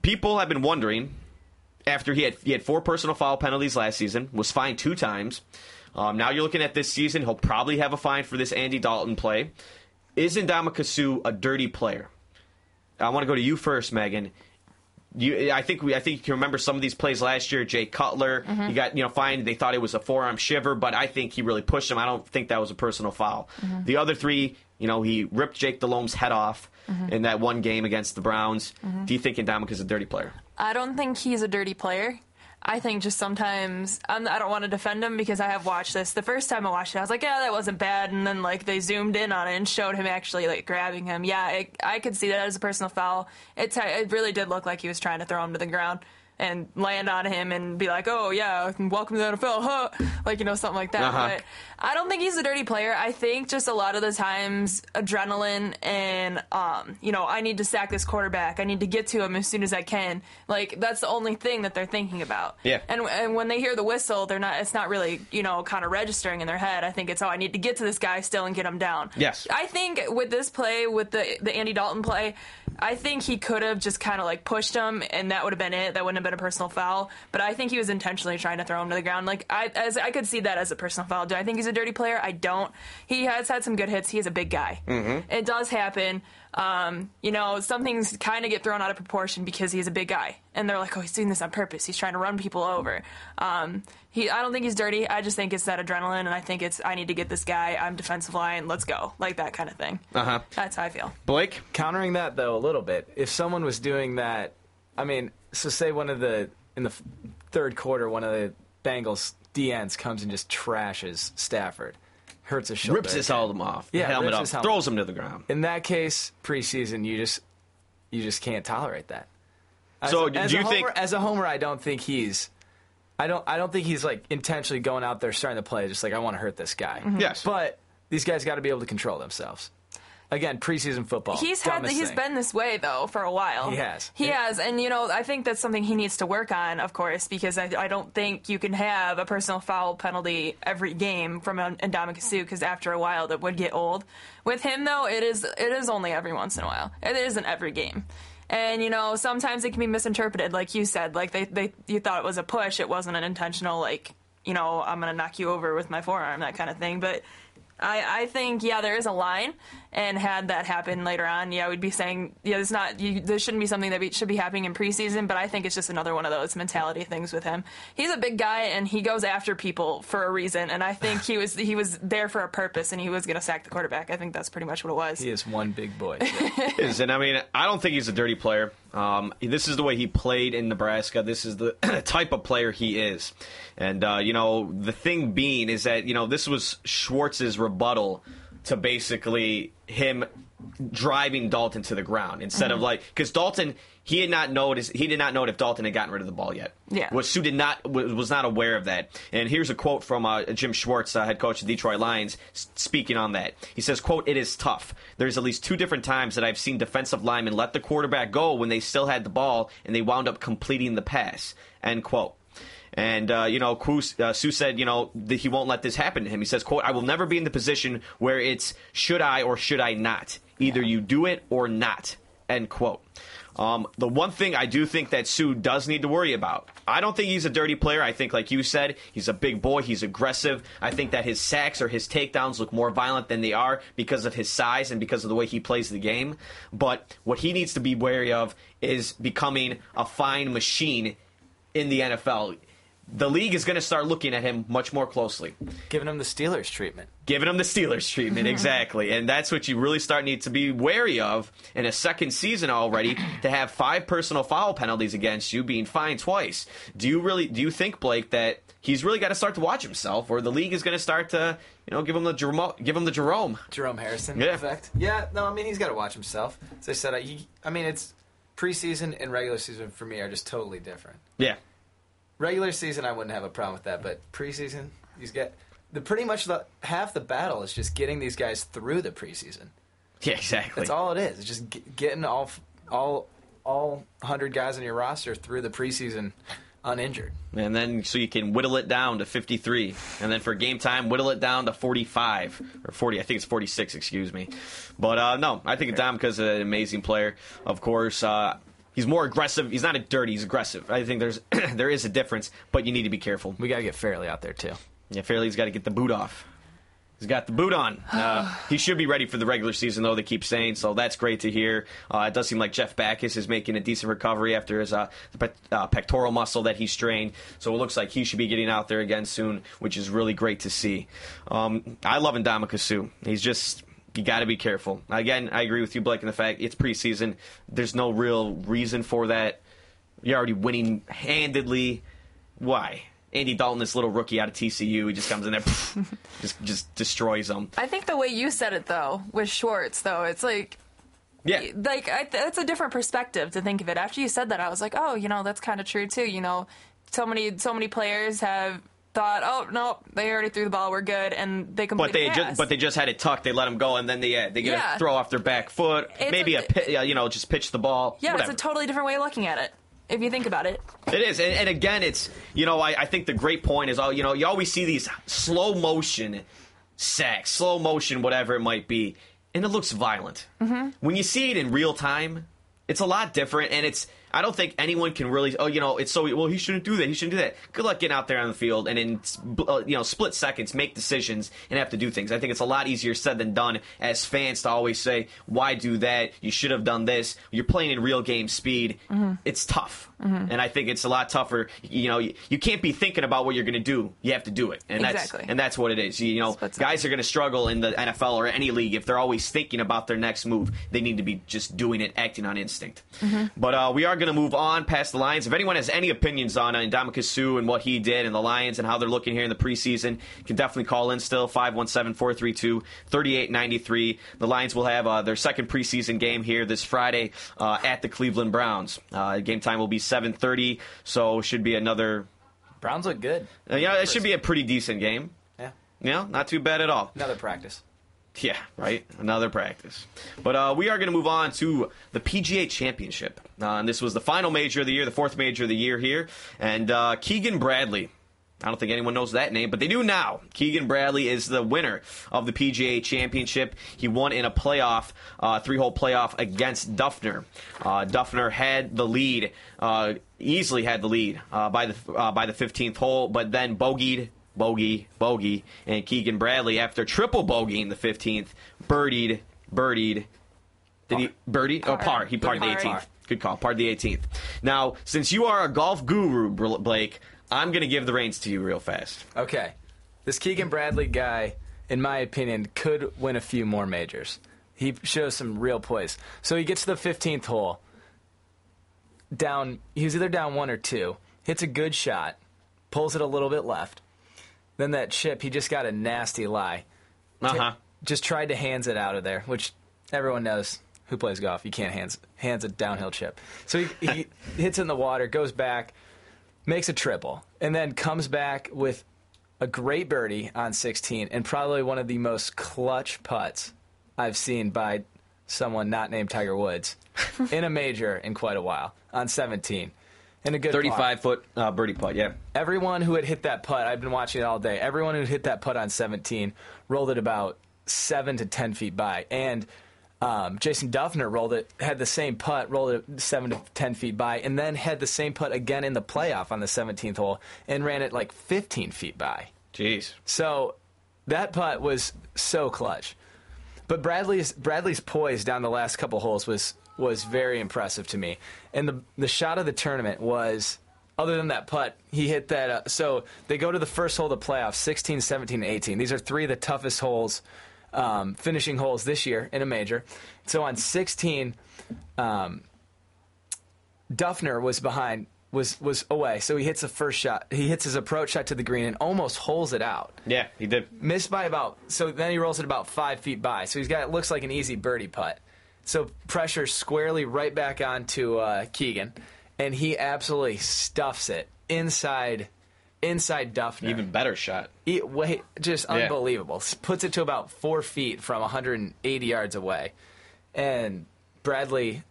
Speaker 3: people have been wondering after he had he had four personal foul penalties last season, was fined two times. Um, now you're looking at this season; he'll probably have a fine for this Andy Dalton play. Is Ndamukong Suh a dirty player? I want to go to you first, Megan. You, I think we, I think you can remember some of these plays last year. Jay Cutler,
Speaker 4: Mhm.
Speaker 3: he got you know fine. They thought it was a forearm shiver, but I think he really pushed him. I don't think that was a personal foul.
Speaker 4: Mhm.
Speaker 3: The other three, you know, he ripped Jake Delhomme's head off
Speaker 4: Mhm.
Speaker 3: in that one game against the Browns.
Speaker 4: Mhm.
Speaker 3: Do you think Ndamukong is a dirty player?
Speaker 4: I don't think he's a dirty player. I think just sometimes I'm, I don't want to defend him because I have watched this. The first time I watched it, I was like, "Yeah, that wasn't bad," and then like they zoomed in on it and showed him actually like grabbing him. Yeah, it, I could see that as a personal foul. It's it really did look like he was trying to throw him to the ground and land on him and be like, "Oh yeah, welcome to the NFL," huh? like you know something like that.
Speaker 11: Uh-huh.
Speaker 4: But I don't think he's a dirty player. I think just a lot of the times adrenaline and um, you know, I need to sack this quarterback. I need to get to him as soon as I can. Like that's the only thing that they're thinking about.
Speaker 3: Yeah.
Speaker 4: And and when they hear the whistle, they're not. It's not really you know kind of registering in their head. I think it's oh, I need to get to this guy still and get him down.
Speaker 3: Yes.
Speaker 4: I think with this play, with the the Andy Dalton play, I think he could have just kind of like pushed him, and that would have been it. That wouldn't have been a personal foul. But I think he was intentionally trying to throw him to the ground. Like I, as I could see that as a personal foul. Do I think he's a dirty player? I don't. He has had some good hits. He is a big guy.
Speaker 3: Mm-hmm.
Speaker 4: It does happen. Um, you know, some things kind of get thrown out of proportion because he's a big guy, and they're like, "Oh, he's doing this on purpose. He's trying to run people over." Um, he, I don't think he's dirty. I just think it's that adrenaline, and I think it's I need to get this guy. I'm defensive line. Let's go, like that kind of thing.
Speaker 3: Uh huh.
Speaker 4: That's how I feel.
Speaker 3: Blake,
Speaker 5: countering that though a little bit. If someone was doing that, I mean, so say one of the in the third quarter, one of the Bengals DNs comes and just trashes Stafford, hurts his shoulder,
Speaker 3: rips his helmet off, the
Speaker 5: yeah,
Speaker 3: helmet off,
Speaker 5: helmet.
Speaker 3: throws him to the ground.
Speaker 5: In that case, preseason, you just you just can't tolerate that. As
Speaker 3: So,
Speaker 5: a,
Speaker 3: do you
Speaker 5: a
Speaker 3: think-
Speaker 5: homer, as a homer, I don't think he's. I don't. I don't think he's like intentionally going out there starting to play just like I want to hurt this guy.
Speaker 4: Mhm.
Speaker 3: Yes,
Speaker 5: but these guys got to be able to control themselves. Again, preseason football.
Speaker 4: He's had he's
Speaker 5: thing.
Speaker 4: been this way though for a while.
Speaker 5: He has.
Speaker 4: He has, and you know I think that's something he needs to work on, of course, because I, I don't think you can have a personal foul penalty every game from an Ndamukong Suh because after a while that would get old. With him though, it is it is only every once in a while. It isn't every game. And you know, sometimes it can be misinterpreted, like you said. Like they, they you thought it was a push, it wasn't an intentional like, you know, I'm gonna knock you over with my forearm, that kind of thing. But I, I think yeah, there is a line, and had that happen later on, yeah, we'd be saying yeah, it's not you, this shouldn't be something that be, should be happening in preseason. But I think it's just another one of those mentality things with him. He's a big guy, and he goes after people for a reason, and I think he was he was there for a purpose, and he was going to sack the quarterback. I think that's pretty much what it was.
Speaker 5: He is one big boy.
Speaker 3: is, and I mean, I don't think he's a dirty player. Um, this is the way he played in Nebraska. This is the type of player he is. And, uh, you know, the thing being is that, you know, this was Schwartz's rebuttal to basically him driving Dalton to the ground instead of
Speaker 4: Mhm.
Speaker 3: like, because Dalton, he had not noticed, he did not know if Dalton had gotten rid of the ball yet.
Speaker 4: Yeah.
Speaker 3: Was Suh did not was not aware of that. And here's a quote from uh, Jim Schwartz, uh, head coach of the Detroit Lions, speaking on that. He says, "quote It is tough. There's at least two different times that I've seen defensive linemen let the quarterback go when they still had the ball and they wound up completing the pass." End quote. And uh, you know, uh, Suh said, you know, that he won't let this happen to him. He says, "quote I will never be in the position where it's should I or should I not. Either you do it or not." End quote. Um, the one thing I do think that Suh does need to worry about, I don't think he's a dirty player. I think, like you said, he's a big boy. He's aggressive. I think that his sacks or his takedowns look more violent than they are because of his size and because of the way he plays the game. But what he needs to be wary of is becoming a fine machine in the NFL. The league is going to start looking at him much more closely.
Speaker 5: Giving him the Steelers treatment.
Speaker 3: Giving him the Steelers treatment, exactly. And that's what you really start need to be wary of in a second season already to have five personal foul penalties against you, being fined twice. Do you really do you think, Blake, that he's really got to start to watch himself, or the league is going to start to, you know, give him the Jerome, give him the Jerome?
Speaker 5: Jerome Harrison
Speaker 3: Yeah.
Speaker 5: effect. Yeah, no, I mean he's got to watch himself. As I said, I, he, I mean it's preseason and regular season for me are just totally different.
Speaker 3: Yeah.
Speaker 5: Regular season, I wouldn't have a problem with that, but preseason, he's got the pretty much the half the battle is just getting these guys through the preseason.
Speaker 3: Yeah, exactly.
Speaker 5: That's all it is. It's just g- getting all all all hundred guys on your roster through the preseason uninjured.
Speaker 3: And then so you can whittle it down to 53. And then for game time, whittle it down to 45. Or 40. I think it's 46, excuse me. But uh, no, I think Adamka's an amazing player. Of course, uh, he's more aggressive. He's not a dirty, he's aggressive. I think there's there is a difference, but you need to be careful.
Speaker 5: We got to get Fairley out there, too.
Speaker 3: Yeah, Fairley's got to get the boot off. He's got the boot on. Uh, he should be ready for the regular season, though. They keep saying so. That's great to hear. Uh, it does seem like Jeff Backus is making a decent recovery after his uh, pec- uh, pectoral muscle that he strained. So it looks like he should be getting out there again soon, which is really great to see. Um, I love Suh. He's just you got to be careful. Again, I agree with you, Blake, in the fact it's preseason. There's no real reason for that. You're already winning handedly. Why? Andy Dalton, this little rookie out of TCU, he just comes in there, just just destroys them.
Speaker 4: I think the way you said it though with Schwartz though, it's like
Speaker 3: Yeah,
Speaker 4: like I, that's a different perspective to think of it. After you said that, I was like, oh, you know, that's kind of true too. You know, so many so many players have thought, oh no, they already threw the ball, we're good, and they complete
Speaker 3: but they
Speaker 4: the
Speaker 3: just but they just had it tucked. They let him go, and then they uh, they get
Speaker 4: Yeah.
Speaker 3: a throw off their back foot,
Speaker 4: It's
Speaker 3: maybe
Speaker 4: a-
Speaker 3: a, uh, you know just pitch the ball.
Speaker 4: yeah,
Speaker 3: whatever.
Speaker 4: it's a totally different way of looking at it if you think about it.
Speaker 3: It is, and, and again, it's you know I, I think the great point is all you know you always see these slow motion sacks, slow motion, whatever it might be, and it looks violent.
Speaker 4: Mm-hmm.
Speaker 3: When you see it in real time, it's a lot different, and it's I don't think anyone can really oh you know it's so well he shouldn't do that he shouldn't do that. Good luck getting out there on the field and in uh, you know split seconds make decisions and have to do things. I think it's a lot easier said than done as fans to always say why do that you should have done this. You're playing in real game speed.
Speaker 4: Mhm.
Speaker 3: It's tough.
Speaker 4: Mhm.
Speaker 3: And I think it's a lot tougher. You know, you, you can't be thinking about what you're going to do. You have to do it, and
Speaker 4: Exactly.
Speaker 3: that's and that's what it is. You, you know, guys are going to struggle in the NFL or any league if they're always thinking about their next move. They need to be just doing it, acting on instinct. But uh, we are going to move on past the Lions. If anyone has any opinions on uh, Ndamukong Suh and what he did and the Lions and how they're looking here in the preseason, you can definitely call in still 517-432-3893. The Lions will have uh, their second preseason game here this Friday uh, at the Cleveland Browns. Uh, game time will be 7:30, so should be another
Speaker 5: Browns look good.
Speaker 3: uh, yeah, it should be a pretty decent game.
Speaker 5: Yeah.
Speaker 3: Know, not too bad at all.
Speaker 5: Another practice.
Speaker 3: Yeah, right. Another practice. But uh, we are going to move on to the PGA Championship. Uh, and this was the final major of the year, the fourth major of the year here. And uh, Keegan Bradley. I don't think anyone knows that name, but they do now. Keegan Bradley is the winner of the PGA Championship. He won in a playoff, uh, three-hole playoff against Dufner. Uh, Dufner had the lead, uh, easily had the lead by the by the 15th hole, but then bogeyed bogey, bogey, and Keegan Bradley after triple bogeying the 15th, birdied, birdied. Did he birdie? Oh, par. He parred the
Speaker 5: Par.
Speaker 3: 18th. Good call. Parred the 18th. Now, since you are a golf guru, Blake, I'm going to give the reins to you real fast.
Speaker 5: Okay. This Keegan Bradley guy, in my opinion, could win a few more majors. He shows some real poise. So he gets to the 15th hole. down. he's either down one or two. Hits a good shot, pulls it a little bit left. Then that chip, he just got a nasty lie.
Speaker 3: Uh huh.
Speaker 5: Just tried to hands it out of there, which everyone knows who plays golf. You can't hands hands a downhill chip. So he, he hits in the water, goes back, makes a triple, and then comes back with a great birdie on 16 and probably one of the most clutch putts I've seen by someone not named Tiger Woods in a major in quite a while on 17. And a good par.
Speaker 3: 35 foot uh, birdie putt, yeah.
Speaker 5: Everyone who had hit that putt, I've been watching it all day. Everyone who hit that putt on 17 rolled it about seven to 10 feet by. And um, Jason Dufner rolled it, had the same putt, rolled it seven to 10 feet by, and then had the same putt again in the playoff on the 17th hole and ran it like 15 feet by.
Speaker 3: Jeez.
Speaker 5: So that putt was so clutch. But Bradley's Bradley's poise down the last couple holes was was very impressive to me. And the the shot of the tournament was other than that putt, he hit that uh, so they go to the first hole of the playoffs, 16, 17, and 18. These are three of the toughest holes um, finishing holes this year in a major. So on 16 um, Dufner was behind was was away. So he hits the first shot. He hits his approach shot to the green and almost holes it out.
Speaker 3: Yeah, he did.
Speaker 5: Missed by about so then he rolls it about five feet by. So he's got it looks like an easy birdie putt. So pressure squarely right back onto uh, Keegan, and he absolutely stuffs it inside inside Dufner.
Speaker 3: Even better shot.
Speaker 5: He, wait, just
Speaker 3: Yeah.
Speaker 5: unbelievable. Puts it to about four feet from 180 yards away, and Bradley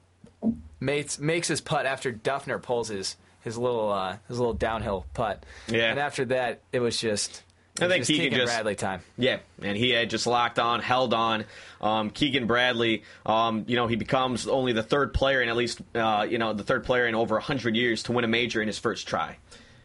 Speaker 5: makes makes his putt after Dufner pulls his his little uh, his little downhill putt.
Speaker 3: Yeah.
Speaker 5: and after that, it was just.
Speaker 3: I think Keegan
Speaker 5: Keegan
Speaker 3: just
Speaker 5: Bradley time.
Speaker 3: Yeah, and he had just locked on, held on. Um, Keegan Bradley, um, you know, he becomes only the third player in at least, uh, you know, the third player in over hundred years to win a major in his first try,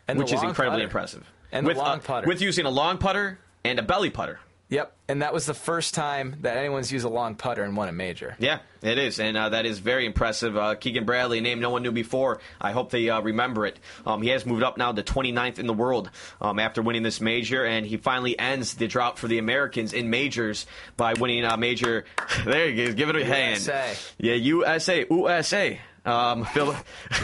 Speaker 5: And
Speaker 3: which is incredibly
Speaker 5: putter.
Speaker 3: impressive.
Speaker 5: And the
Speaker 3: with,
Speaker 5: long
Speaker 3: uh, with using a long putter and a belly putter.
Speaker 5: Yep, and that was the first time that anyone's used a long putter and won a major.
Speaker 3: Yeah, it is, and uh, that is very impressive. Uh, Keegan Bradley, a name no one knew before. I hope they uh, remember it. Um, he has moved up now to 29th in the world um, after winning this major, and he finally ends the drought for the Americans in majors by winning a major. There you go, give it a hand.
Speaker 5: USA.
Speaker 3: Yeah, USA, USA. Um, Phil,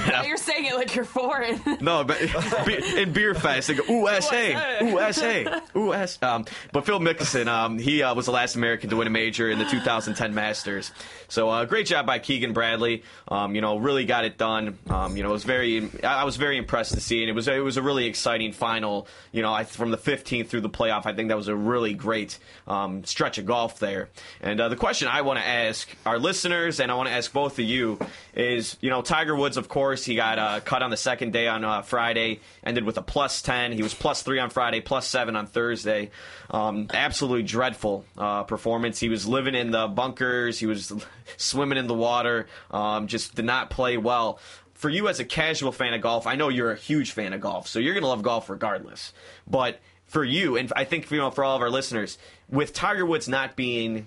Speaker 4: Now you're saying it like you're foreign.
Speaker 3: no, but in Beerfest, they go USA, USA, US. Um, but Phil Mickelson, um, he uh, was the last American to win a major in the 2010 Masters. So uh, great job by Keegan Bradley. Um, you know, really got it done. Um, you know, it was very. I I was very impressed to see, and it was it was a really exciting final. You know, I, from the 15th through the playoff, I think that was a really great um, stretch of golf there. And uh, the question I want to ask our listeners, and I want to ask both of you, is you know Tiger Woods, of course, he got uh, cut on the second day on uh, Friday, ended with a plus 10. He was plus three on Friday, plus seven on Thursday. Um, absolutely dreadful uh, performance. He was living in the bunkers. He was swimming in the water. Um, just did not play well. For you as a casual fan of golf, I know you're a huge fan of golf, so you're going to love golf regardless. But for you, and I think you know for all of our listeners, with Tiger Woods not being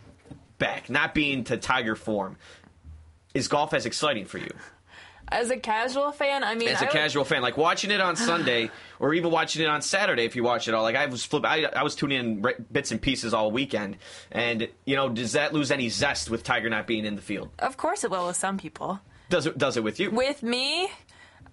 Speaker 3: back, not being to Tiger form, is golf as exciting for you?
Speaker 4: As a casual fan, I mean,
Speaker 3: as a
Speaker 4: I would-
Speaker 3: casual fan, like watching it on Sunday or even watching it on Saturday, if you watch it all, like I was flip, I, I was tuning in bits and pieces all weekend, and you know, does that lose any zest with Tiger not being in the field?
Speaker 4: Of course, it will with some people.
Speaker 3: Does it? Does it with you?
Speaker 4: With me,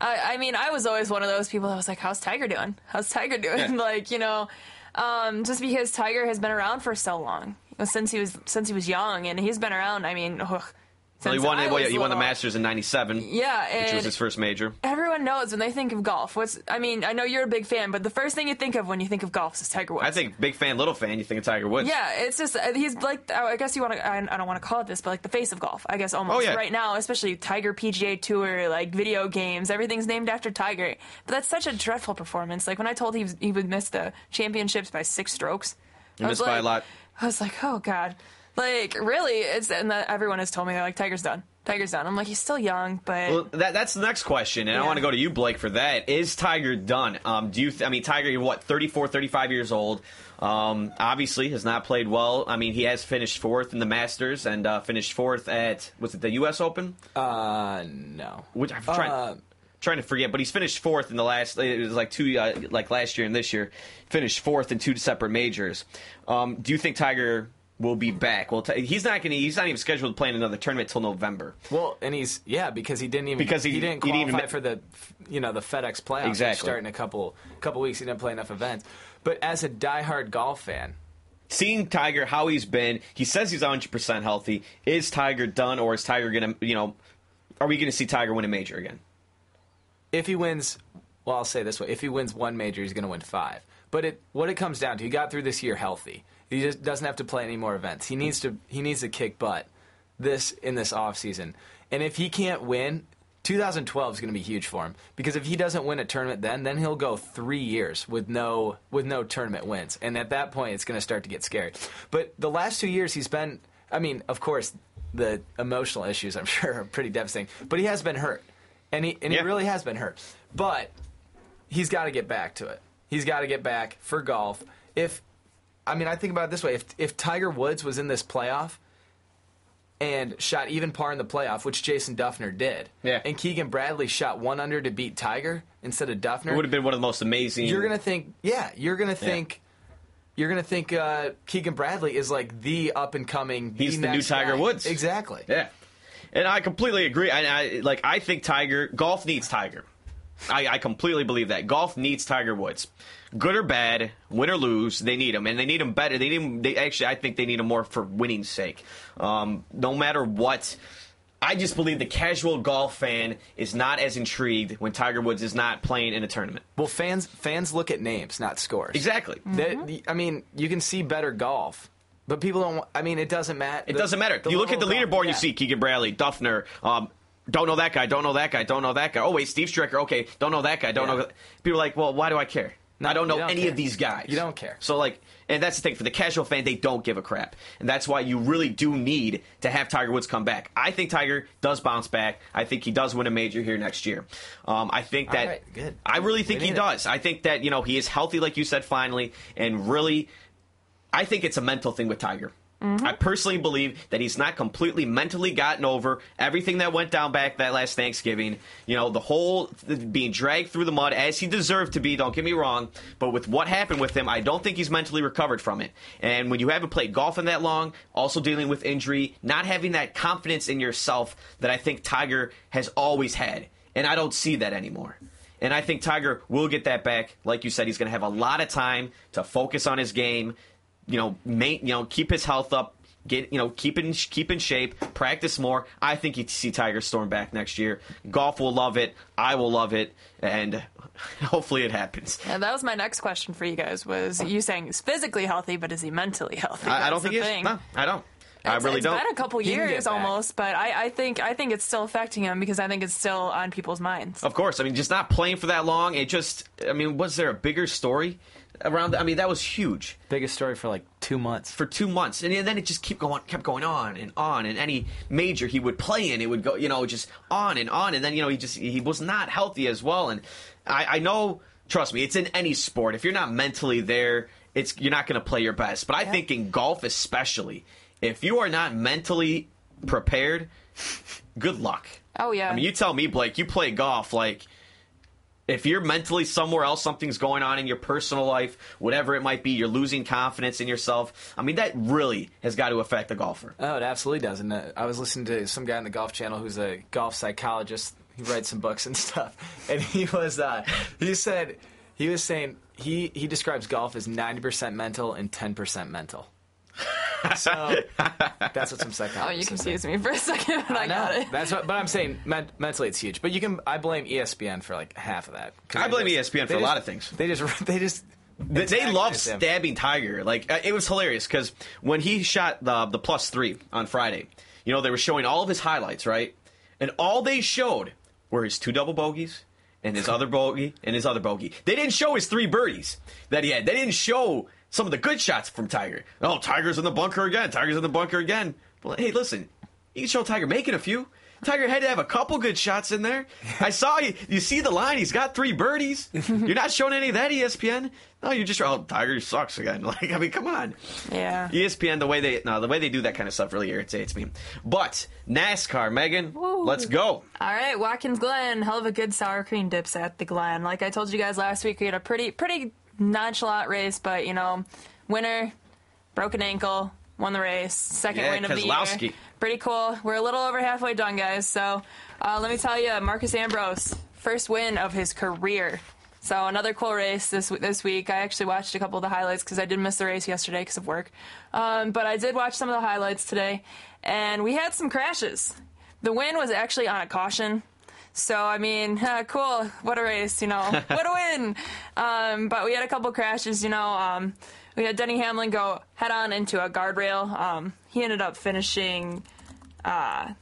Speaker 4: I, I mean, I was always one of those people that was like, "How's Tiger doing? How's Tiger doing?"
Speaker 3: Yeah.
Speaker 4: like, you know, um, just because Tiger has been around for so long, since he was since he was young, and he's been around. I mean, ugh,
Speaker 3: Well, he won. Well, he won the. Masters in '97.
Speaker 4: Yeah,
Speaker 3: which was his first major.
Speaker 4: Everyone knows when they think of golf. What's I mean, I know you're a big fan, but the first thing you think of when you think of golf is Tiger Woods.
Speaker 3: I think big fan, little fan. You think of Tiger Woods?
Speaker 4: Yeah, it's just uh, he's like I guess you want to. I, don't want to call it this, but like the face of golf. I guess almost
Speaker 3: Oh, yeah.
Speaker 4: right now, especially Tiger PGA Tour, like video games, everything's named after Tiger. But that's such a dreadful performance. Like when I told he was, he would miss the championships by six strokes,
Speaker 3: He
Speaker 4: I
Speaker 3: missed by a
Speaker 4: like-
Speaker 3: lot.
Speaker 4: I was like, oh god, like really? It's and that everyone has told me they're like Tiger's done. Tiger's done. I'm like he's still young, but
Speaker 3: Well, that, that's the next question, and I want to go to you, Blake, for that. Is Tiger done? Um, do you? Th- I mean, Tiger, you're what, 34, 35 years old. Um, obviously, has not played well. I mean, he has finished fourth in the Masters and uh, finished fourth at was it the U.S. Open?
Speaker 5: Uh, no.
Speaker 3: Which I'm trying,
Speaker 5: Uh,
Speaker 3: trying to forget, but he's finished fourth in the last. It was like two, uh, like last year and this year, finished fourth in two separate majors. Um, do you think Tiger will be back. Well, t- he's not going. He's not even scheduled to play in another tournament till November.
Speaker 5: Well, and he's yeah because he didn't even
Speaker 3: Because he-
Speaker 5: didn't
Speaker 3: he
Speaker 5: qualify
Speaker 3: didn't even
Speaker 5: for the you know the FedEx playoffs
Speaker 3: Exactly.
Speaker 5: start in a couple couple weeks. He didn't play enough events. But as a diehard golf fan,
Speaker 3: Seeing Tiger, how he's been, he says he's 100 percent healthy. Is Tiger done, or is Tiger going to, you know, are we going to see Tiger win a major again?
Speaker 5: if he wins, well, I'll say this way: if he wins one major, he's going to win five. But it what it comes down to, he got through this year healthy. He just doesn't have to play any more events. He needs to he needs to kick butt this in this off season. And if he can't win, 2012 is going to be huge for him because if he doesn't win a tournament then, then he'll go 3 years with no with no tournament wins. And at that point it's going to start to get scary. But the last 2 years he's been I mean, of course the emotional issues I'm sure are pretty devastating, but he has been hurt. And he and
Speaker 3: Yeah.
Speaker 5: he really has been hurt. But he's got to get back to it. He's got to get back for golf. If I mean, I think about it this way: if if Tiger Woods was in this playoff and shot even par in the playoff, which Jason Dufner did,
Speaker 3: Yeah.
Speaker 5: and Keegan Bradley shot one under to beat Tiger instead of Dufner,
Speaker 3: It would have been one of the most amazing.
Speaker 5: you're gonna think, yeah, you're gonna think. You're gonna think uh, Keegan Bradley is like the up and coming.
Speaker 3: He's the new Tiger
Speaker 5: guy.
Speaker 3: Woods.
Speaker 5: Exactly.
Speaker 3: Yeah, and I completely agree. I, I like. I think Tiger golf needs Tiger. I, I completely believe that golf needs Tiger Woods. Good or bad, win or lose, they need him, and they need him better. They need him. They actually, I think they need him more for winning's sake. Um, no matter what, I just believe the casual golf fan is not as intrigued when Tiger Woods is not playing in a tournament.
Speaker 5: Well, fans fans look at names, not scores.
Speaker 3: Exactly.
Speaker 5: That- I mean, you can see better golf, but people don't. I mean, it doesn't matter.
Speaker 3: It doesn't matter. You look at the leaderboard, you see Keegan Bradley, Dufner. Um, don't know that guy. Don't know that guy. Don't know that guy. Oh wait, Steve Stricker. Okay, don't know that guy. Don't
Speaker 5: Yeah.
Speaker 3: know. People are like, well, why do I care?
Speaker 5: No,
Speaker 3: I don't know
Speaker 5: don't
Speaker 3: any
Speaker 5: care.
Speaker 3: of these guys.
Speaker 5: You don't care.
Speaker 3: So like, and that's the thing for the casual fan, they don't give a crap, and that's why you really do need to have Tiger Woods come back. I think Tiger does bounce back. I think he does win a major here next year. Um, I think that
Speaker 5: right, good.
Speaker 3: I really think he
Speaker 5: it.
Speaker 3: does. I think that you know he is healthy, like you said, finally, and really I think it's a mental thing with Tiger. Mm-hmm. I personally believe that he's not completely mentally gotten over everything that went down back that last Thanksgiving. You know, the whole th- being dragged through the mud as he deserved to be, don't get me wrong. But with what happened with him, I don't think he's mentally recovered from it. And when you haven't played golf in that long, also dealing with injury, not having that confidence in yourself that I think Tiger has always had. And I don't see that anymore. And I think Tiger will get that back. Like you said, he's going to have a lot of time to focus on his game. You know, main, you know, keep his health up. Get you know, keep in keep in shape. Practice more. I think you see Tiger Storm back next year. Golf will love it. I will love it, and hopefully it happens.
Speaker 4: And that was my next question for you guys. Was you saying he's physically healthy, but is he mentally healthy?
Speaker 3: I, I don't think he. No, I don't. I really
Speaker 4: it's
Speaker 3: don't.
Speaker 4: been a couple
Speaker 5: He can get
Speaker 4: years almost, but I, I think I think it's still affecting him because I think it's still on people's minds.
Speaker 3: Of course. I mean, just not playing for that long. It just. I mean, was there a bigger story around? I mean, that was huge.
Speaker 5: Biggest story for like two months.
Speaker 3: for two months, and then it just kept going, kept going on and on. And any major he would play in, it would go, you know, just on and on. And then you know he just he was not healthy as well. And I, I know, trust me, it's in any sport. If you're not mentally there, it's you're not going to play your best. But I think in golf especially, if you are not mentally prepared, good luck.
Speaker 4: Oh yeah.
Speaker 3: I mean, you tell me, Blake, you play golf like if you're mentally somewhere else, something's going on in your personal life, whatever it might be, you're losing confidence in yourself. I mean, that really has got to affect the golfer.
Speaker 5: Oh, it absolutely does. And uh, I was listening to some guy on the Golf Channel who's a golf psychologist. He writes some books and stuff. And he was, uh, he said, he was saying he he describes golf as ninety percent mental and ten percent mental. So that's what some
Speaker 4: oh, you
Speaker 5: say.
Speaker 4: confused me for a second, but I, got it.
Speaker 5: That's what, but I'm saying men- mentally it's huge. But you can, I blame ESPN for like half of that. 'Cause
Speaker 3: I blame
Speaker 5: just-
Speaker 3: ESPN
Speaker 5: they
Speaker 3: for a lot of things.
Speaker 5: They just, they just,
Speaker 3: They, they love
Speaker 5: antagonize him.
Speaker 3: stabbing Tiger. Like uh, it was hilarious because when he shot the the plus three on Friday, you know they were showing all of his highlights, right? And all they showed were his two double bogeys and his other bogey and his other bogey. They didn't show his three birdies that he had. They didn't show some of the good shots from Tiger. Oh, Tiger's in the bunker again. Tiger's in the bunker again. Well, hey, listen, you can show Tiger making a few. Tiger had to have a couple good shots in there. I saw you. You see the line. He's got three birdies. You're not showing any of that, ESPN. No, you're just oh Tiger sucks again. Like I mean, come on.
Speaker 4: Yeah.
Speaker 3: ESPN the way they no the way they do that kind of stuff really irritates me. But NASCAR, Megan, let's go.
Speaker 4: All right, Watkins Glen, Heluva Good sour cream dips at the Glen. Like I told you guys last week, we had a pretty pretty nonchalant race, but you know, winner, broken ankle, won the race, second
Speaker 3: Yeah,
Speaker 4: win of the year. Pretty cool. We're a little over halfway done, guys. So uh, let me tell you, Marcos Ambrose, first win of his career. So another cool race this this week. I actually watched a couple of the highlights because I did miss the race yesterday because of work. Um, but I did watch some of the highlights today, and we had some crashes. The win was actually on a caution. So I mean, uh, cool. What a race, you know. what a win. Um, but we had a couple crashes, you know. Um, we had Denny Hamlin go head on into a guardrail. Um, he ended up finishing. Uh,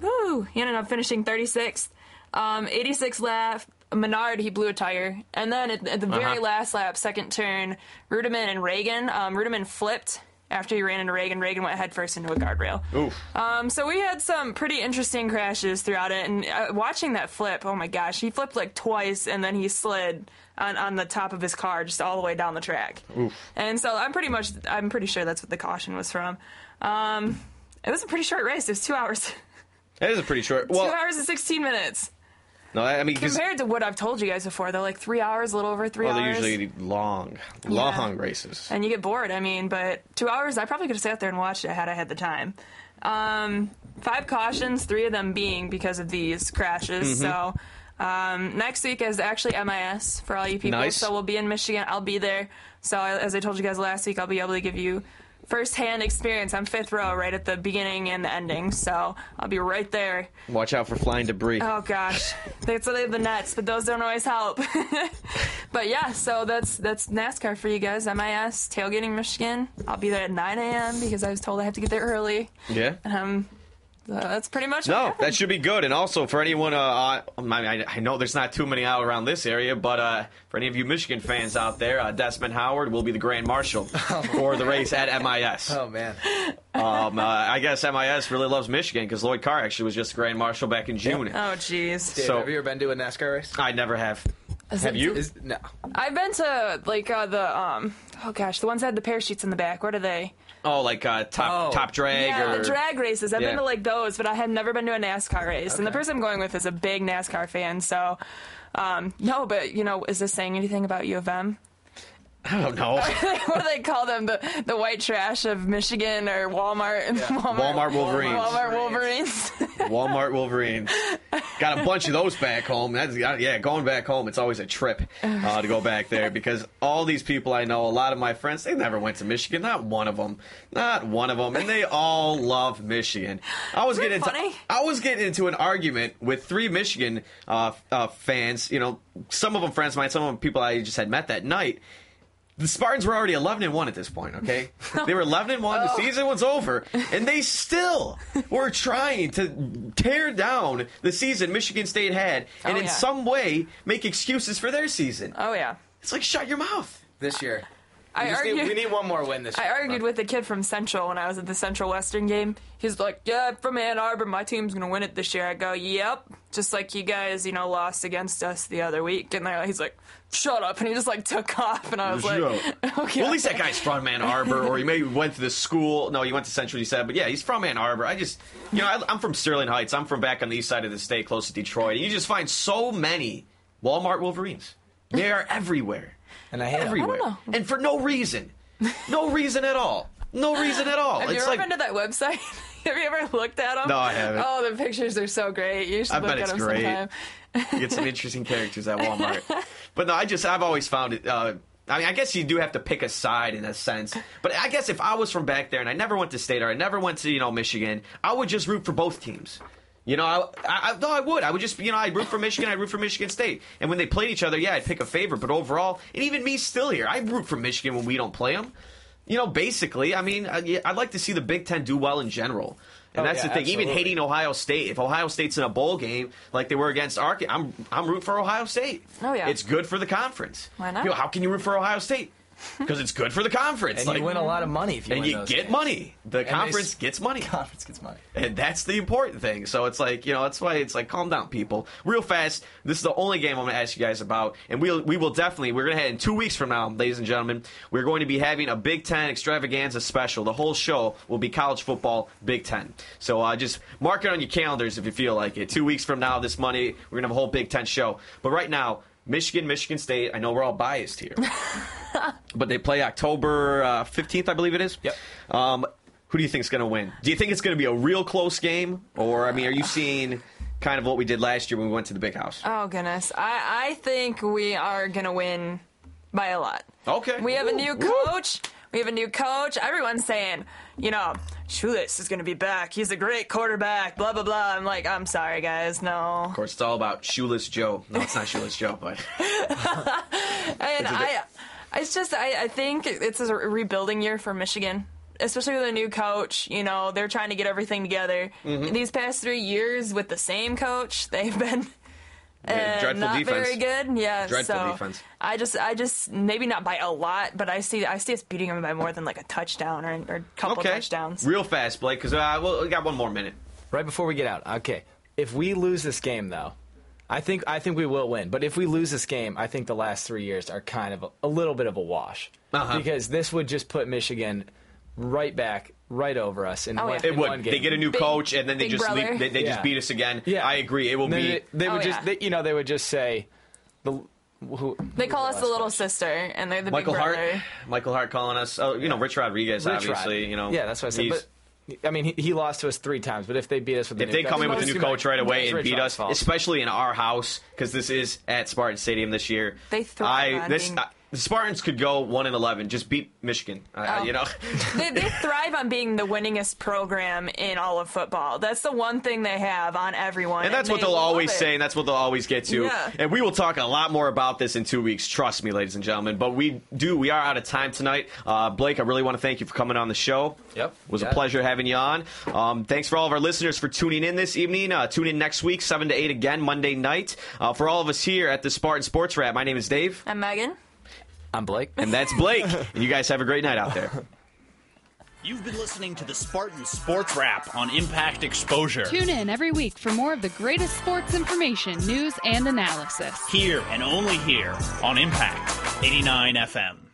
Speaker 4: woo, he ended up finishing 36th. Um, 86 lap. Menard, he blew a tire. And then at, at the very
Speaker 3: Uh-huh.
Speaker 4: last lap, second turn, Reutimann and Ragan. Um, Reutimann flipped after he ran into Ragan. Ragan went headfirst into a guardrail.
Speaker 3: Oof.
Speaker 4: Um, so we had some pretty interesting crashes throughout it, and uh, watching that flip, oh my gosh, he flipped like twice, and then he slid on, on the top of his car just all the way down the track.
Speaker 3: Oof.
Speaker 4: And so I'm pretty much, I'm pretty sure that's what the caution was from. Um, it was a pretty short race. It was two hours,
Speaker 3: That is a pretty short.
Speaker 4: two hours and 16 minutes.
Speaker 3: No, I mean
Speaker 4: Compared to what I've told you guys before, they're like three hours, a little over three
Speaker 3: well, they're
Speaker 4: hours.
Speaker 3: usually long, long races.
Speaker 4: and you get bored. I mean, but two hours, I probably could have sat there and watched it had I had the time. Um, five cautions, three of them being because of these crashes.
Speaker 3: Mhm.
Speaker 4: So um, next week is actually MIS for all you people.
Speaker 3: Nice.
Speaker 4: So we'll be in Michigan. I'll be there. So as I told you guys last week, I'll be able to give you first-hand experience. I'm fifth row, right at the beginning and the ending. So I'll be right there.
Speaker 3: Watch out for flying debris.
Speaker 4: Oh gosh, they have the nets, but those don't always help. but yeah, so that's that's NASCAR for you guys. MIS tailgating Michigan. I'll be there at 9 a.m. because I was told I have to get there early.
Speaker 3: Yeah.
Speaker 4: Um, uh, that's pretty much what
Speaker 3: No,
Speaker 4: happened.
Speaker 3: that should be good. And also for anyone, uh, I, I I know there's not too many out around this area, but uh, for any of you Michigan fans out there, uh, Desmond Howard will be the grand marshal for the race at MIS.
Speaker 6: Oh man,
Speaker 3: Um, uh, I guess MIS really loves Michigan because Lloyd Carr actually was just grand marshal back in June.
Speaker 4: Oh jeez.
Speaker 6: Dave,
Speaker 3: So-
Speaker 6: have you ever been to a NASCAR race?
Speaker 3: I never have.
Speaker 4: Is
Speaker 3: have
Speaker 4: it-
Speaker 3: you?
Speaker 6: Is, no.
Speaker 4: I've been to like uh, the um oh gosh the ones that had the parachutes in the back. What are they?
Speaker 3: Oh, like uh, top
Speaker 6: Oh.
Speaker 3: top drag
Speaker 4: yeah,
Speaker 3: or
Speaker 4: the drag races. I've
Speaker 3: Yeah.
Speaker 4: been to like those, but I had never been to a NASCAR race. And the person I'm going with is a big NASCAR fan, so um, no. But you know, is this saying anything about U of M?
Speaker 3: I don't know.
Speaker 4: what do they call them? The the white trash of Michigan or Walmart?
Speaker 3: Walmart Wolverines.
Speaker 4: Walmart Wolverines.
Speaker 3: Walmart Wolverines. Got a bunch of those back home. That's, yeah, going back home, it's always a trip uh, to go back there because all these people I know, a lot of my friends, they never went to Michigan. Not one of them. Not one of them. And they all love Michigan. I was
Speaker 4: Isn't
Speaker 3: getting
Speaker 4: it
Speaker 3: into,
Speaker 4: funny?
Speaker 3: I was getting into an argument with three Michigan uh, uh, fans. You know, some of them friends of mine, some of them people I just had met that night. The Spartans were already 11 and 1 at this point, okay? They were 11 and 1, the
Speaker 4: Oh.
Speaker 3: season was over, and they still were trying to tear down the season Michigan State had and
Speaker 4: Oh,
Speaker 3: in
Speaker 4: yeah.
Speaker 3: some way make excuses for their season.
Speaker 4: Oh yeah.
Speaker 3: It's like shut your mouth.
Speaker 6: This year.
Speaker 4: I
Speaker 6: we, just need,
Speaker 4: argued-
Speaker 6: we need one more win this year.
Speaker 4: I argued with a kid from Central when I was at the Central Western game. He's like, "Yeah, from Ann Arbor, my team's gonna win it this year." I go, "Yep," just like you guys, you know, lost against us the other week. And they're, he's like, "Shut up!" And he just like took off, and I was like, "Okay."
Speaker 3: Oh, well, at least that guy's from Ann Arbor, or he maybe went to the school. No, he went to Central, you said, but yeah, he's from Ann Arbor. I just, you know, I, I'm from Sterling Heights. I'm from back on the east side of the state, close to Detroit. And you just find so many Walmart Wolverines. They are everywhere.
Speaker 6: And I hate 'em.
Speaker 3: everywhere.
Speaker 4: I don't know.
Speaker 3: And for no reason. No reason at all. No reason at all.
Speaker 4: Have you ever
Speaker 3: like,
Speaker 4: been to that website? Have you ever looked at them?
Speaker 3: No, I haven't.
Speaker 4: Oh, the pictures are so great. You should
Speaker 3: I
Speaker 4: look
Speaker 3: bet
Speaker 4: at
Speaker 3: it's
Speaker 4: them
Speaker 3: great.
Speaker 4: sometime.
Speaker 3: you get some interesting characters at Walmart. But no, I just I've always found it. Uh, I mean, I guess you do have to pick a side in a sense. But I guess if I was from back there and I never went to state or I never went to you know Michigan, I would just root for both teams. You know, I, I, I no, I would. I would just, you know, I'd root for Michigan. I'd root for Michigan State. And when they played each other, yeah, I'd pick a favorite. But overall, and even me still here, I root for Michigan when we don't play them. You know, basically, I mean, I, I'd like to see the Big Ten do well in general. And
Speaker 6: Oh,
Speaker 3: that's
Speaker 6: yeah,
Speaker 3: the thing. Even hating Ohio State, if Ohio State's in a bowl game like they were against Arkansas, I'm I'm rooting for Ohio State.
Speaker 4: Oh, yeah.
Speaker 3: it's good for the conference.
Speaker 4: Why not?
Speaker 3: You know, how can you root for Ohio State? Because it's good for the conference.
Speaker 6: And
Speaker 3: like,
Speaker 6: you win a lot of money if you
Speaker 3: and
Speaker 6: win
Speaker 3: you get
Speaker 6: games.
Speaker 3: money. The
Speaker 6: And
Speaker 3: conference
Speaker 6: s-
Speaker 3: gets money.
Speaker 6: Conference gets money.
Speaker 3: And that's the important thing. So it's like, you know, that's why it's like, calm down, people. Real fast, this is the only game I'm going to ask you guys about. And we'll, we will definitely, we're going to head in two weeks from now, ladies and gentlemen, we're going to be having a Big Ten extravaganza special. The whole show will be college football Big Ten. So uh, just mark it on your calendars if you feel like it. Two weeks from now, this Monday, we're going to have a whole Big Ten show. But right now, Michigan, Michigan State, I know we're all biased here. but they play October uh, 15th, I believe it is.
Speaker 6: Yep.
Speaker 3: Um, Who do you think is going to win? Do you think it's going to be a real close game, or I mean, are you seeing kind of what we did last year when we went to the big house?
Speaker 4: Oh goodness, I I think we are gonna win by a lot.
Speaker 3: Okay.
Speaker 4: We have a new coach. We have a new coach. Everyone's saying, you know, Shoelace is going to be back. He's a great quarterback. Blah blah blah. I'm like, I'm sorry, guys. No.
Speaker 3: Of course, it's all about Shoeless Joe. No, it's not Shoeless Joe, but
Speaker 4: And I, it's just I, I think it's a rebuilding year for Michigan, especially with a new coach. You know, they're trying to get everything together.
Speaker 3: Mhm.
Speaker 4: These past three years with the same coach, they've been.
Speaker 3: Yeah,
Speaker 4: uh,
Speaker 3: dreadful
Speaker 4: not
Speaker 3: defense.
Speaker 4: very good. Yeah,
Speaker 3: Dreadful
Speaker 4: so
Speaker 3: defense.
Speaker 4: I just, I just maybe not by a lot, but I see, I see us beating them by more than like a touchdown or, or a couple
Speaker 3: okay.
Speaker 4: touchdowns.
Speaker 3: Real fast, Blake, because uh, well, we got one more minute.
Speaker 5: Right before we get out, okay. If we lose this game, though, I think I think we will win. But if we lose this game, I think the last three years are kind of a, a little bit of a wash
Speaker 3: Uh-huh.
Speaker 5: because this would just put Michigan right back, right over us in,
Speaker 4: Oh,
Speaker 5: one,
Speaker 3: It
Speaker 5: in one
Speaker 3: would.
Speaker 5: game.
Speaker 3: They get a new coach, and then they just
Speaker 4: brother.
Speaker 3: leave, they, they
Speaker 5: Yeah.
Speaker 3: just beat us again.
Speaker 5: Yeah.
Speaker 3: I agree. It will
Speaker 5: They,
Speaker 3: be.
Speaker 5: they, they would
Speaker 4: Oh,
Speaker 5: just,
Speaker 4: yeah.
Speaker 5: they, you know, they would just say the. Who,
Speaker 4: They call us the little sister, and they're the
Speaker 3: Michael
Speaker 4: big
Speaker 3: Hart,
Speaker 4: brother.
Speaker 3: Michael Hart calling us. Oh, you know, Rich Rodriguez,
Speaker 5: Rich
Speaker 3: obviously.
Speaker 5: Rod.
Speaker 3: You know,
Speaker 5: yeah, that's what I said.
Speaker 3: he's-
Speaker 5: But I mean, he, he lost to us three times. But if they beat us with the
Speaker 3: if
Speaker 5: new
Speaker 3: they come
Speaker 5: coach-
Speaker 3: in with a new coach right away and beat us,
Speaker 5: fault.
Speaker 3: especially in our house, because this is at Spartan Stadium this year.
Speaker 4: They thrive
Speaker 3: I
Speaker 4: on
Speaker 3: this
Speaker 4: being-
Speaker 3: uh, the Spartans could go one and eleven, just beat Michigan. Uh,
Speaker 4: Oh.
Speaker 3: You know,
Speaker 4: they, they thrive on being the winningest program in all of football. That's the one thing they have on everyone.
Speaker 3: and that's what
Speaker 4: they
Speaker 3: they'll always
Speaker 4: it.
Speaker 3: say, and that's what they'll always get to.
Speaker 4: Yeah.
Speaker 3: And we will talk a lot more about this in two weeks. Trust me, ladies and gentlemen. But we do. We are out of time tonight. Uh, Blake, I really want to thank you for coming on the show.
Speaker 5: Yep.
Speaker 3: It was a pleasure having you on. Um, thanks for all of our listeners for tuning in this evening. Uh, tune in next week, 7 to 8 again, Monday night. Uh, for all of us here at the Spartan Sports Wrap, my name is Dave.
Speaker 4: I'm Megan.
Speaker 5: I'm Blake.
Speaker 3: And that's Blake. and you guys have a great night out there.
Speaker 1: You've been listening to the Spartan Sports Wrap on Impact Exposure.
Speaker 2: Tune in every week for more of the greatest sports information, news, and analysis.
Speaker 1: Here and only here on Impact 89 FM.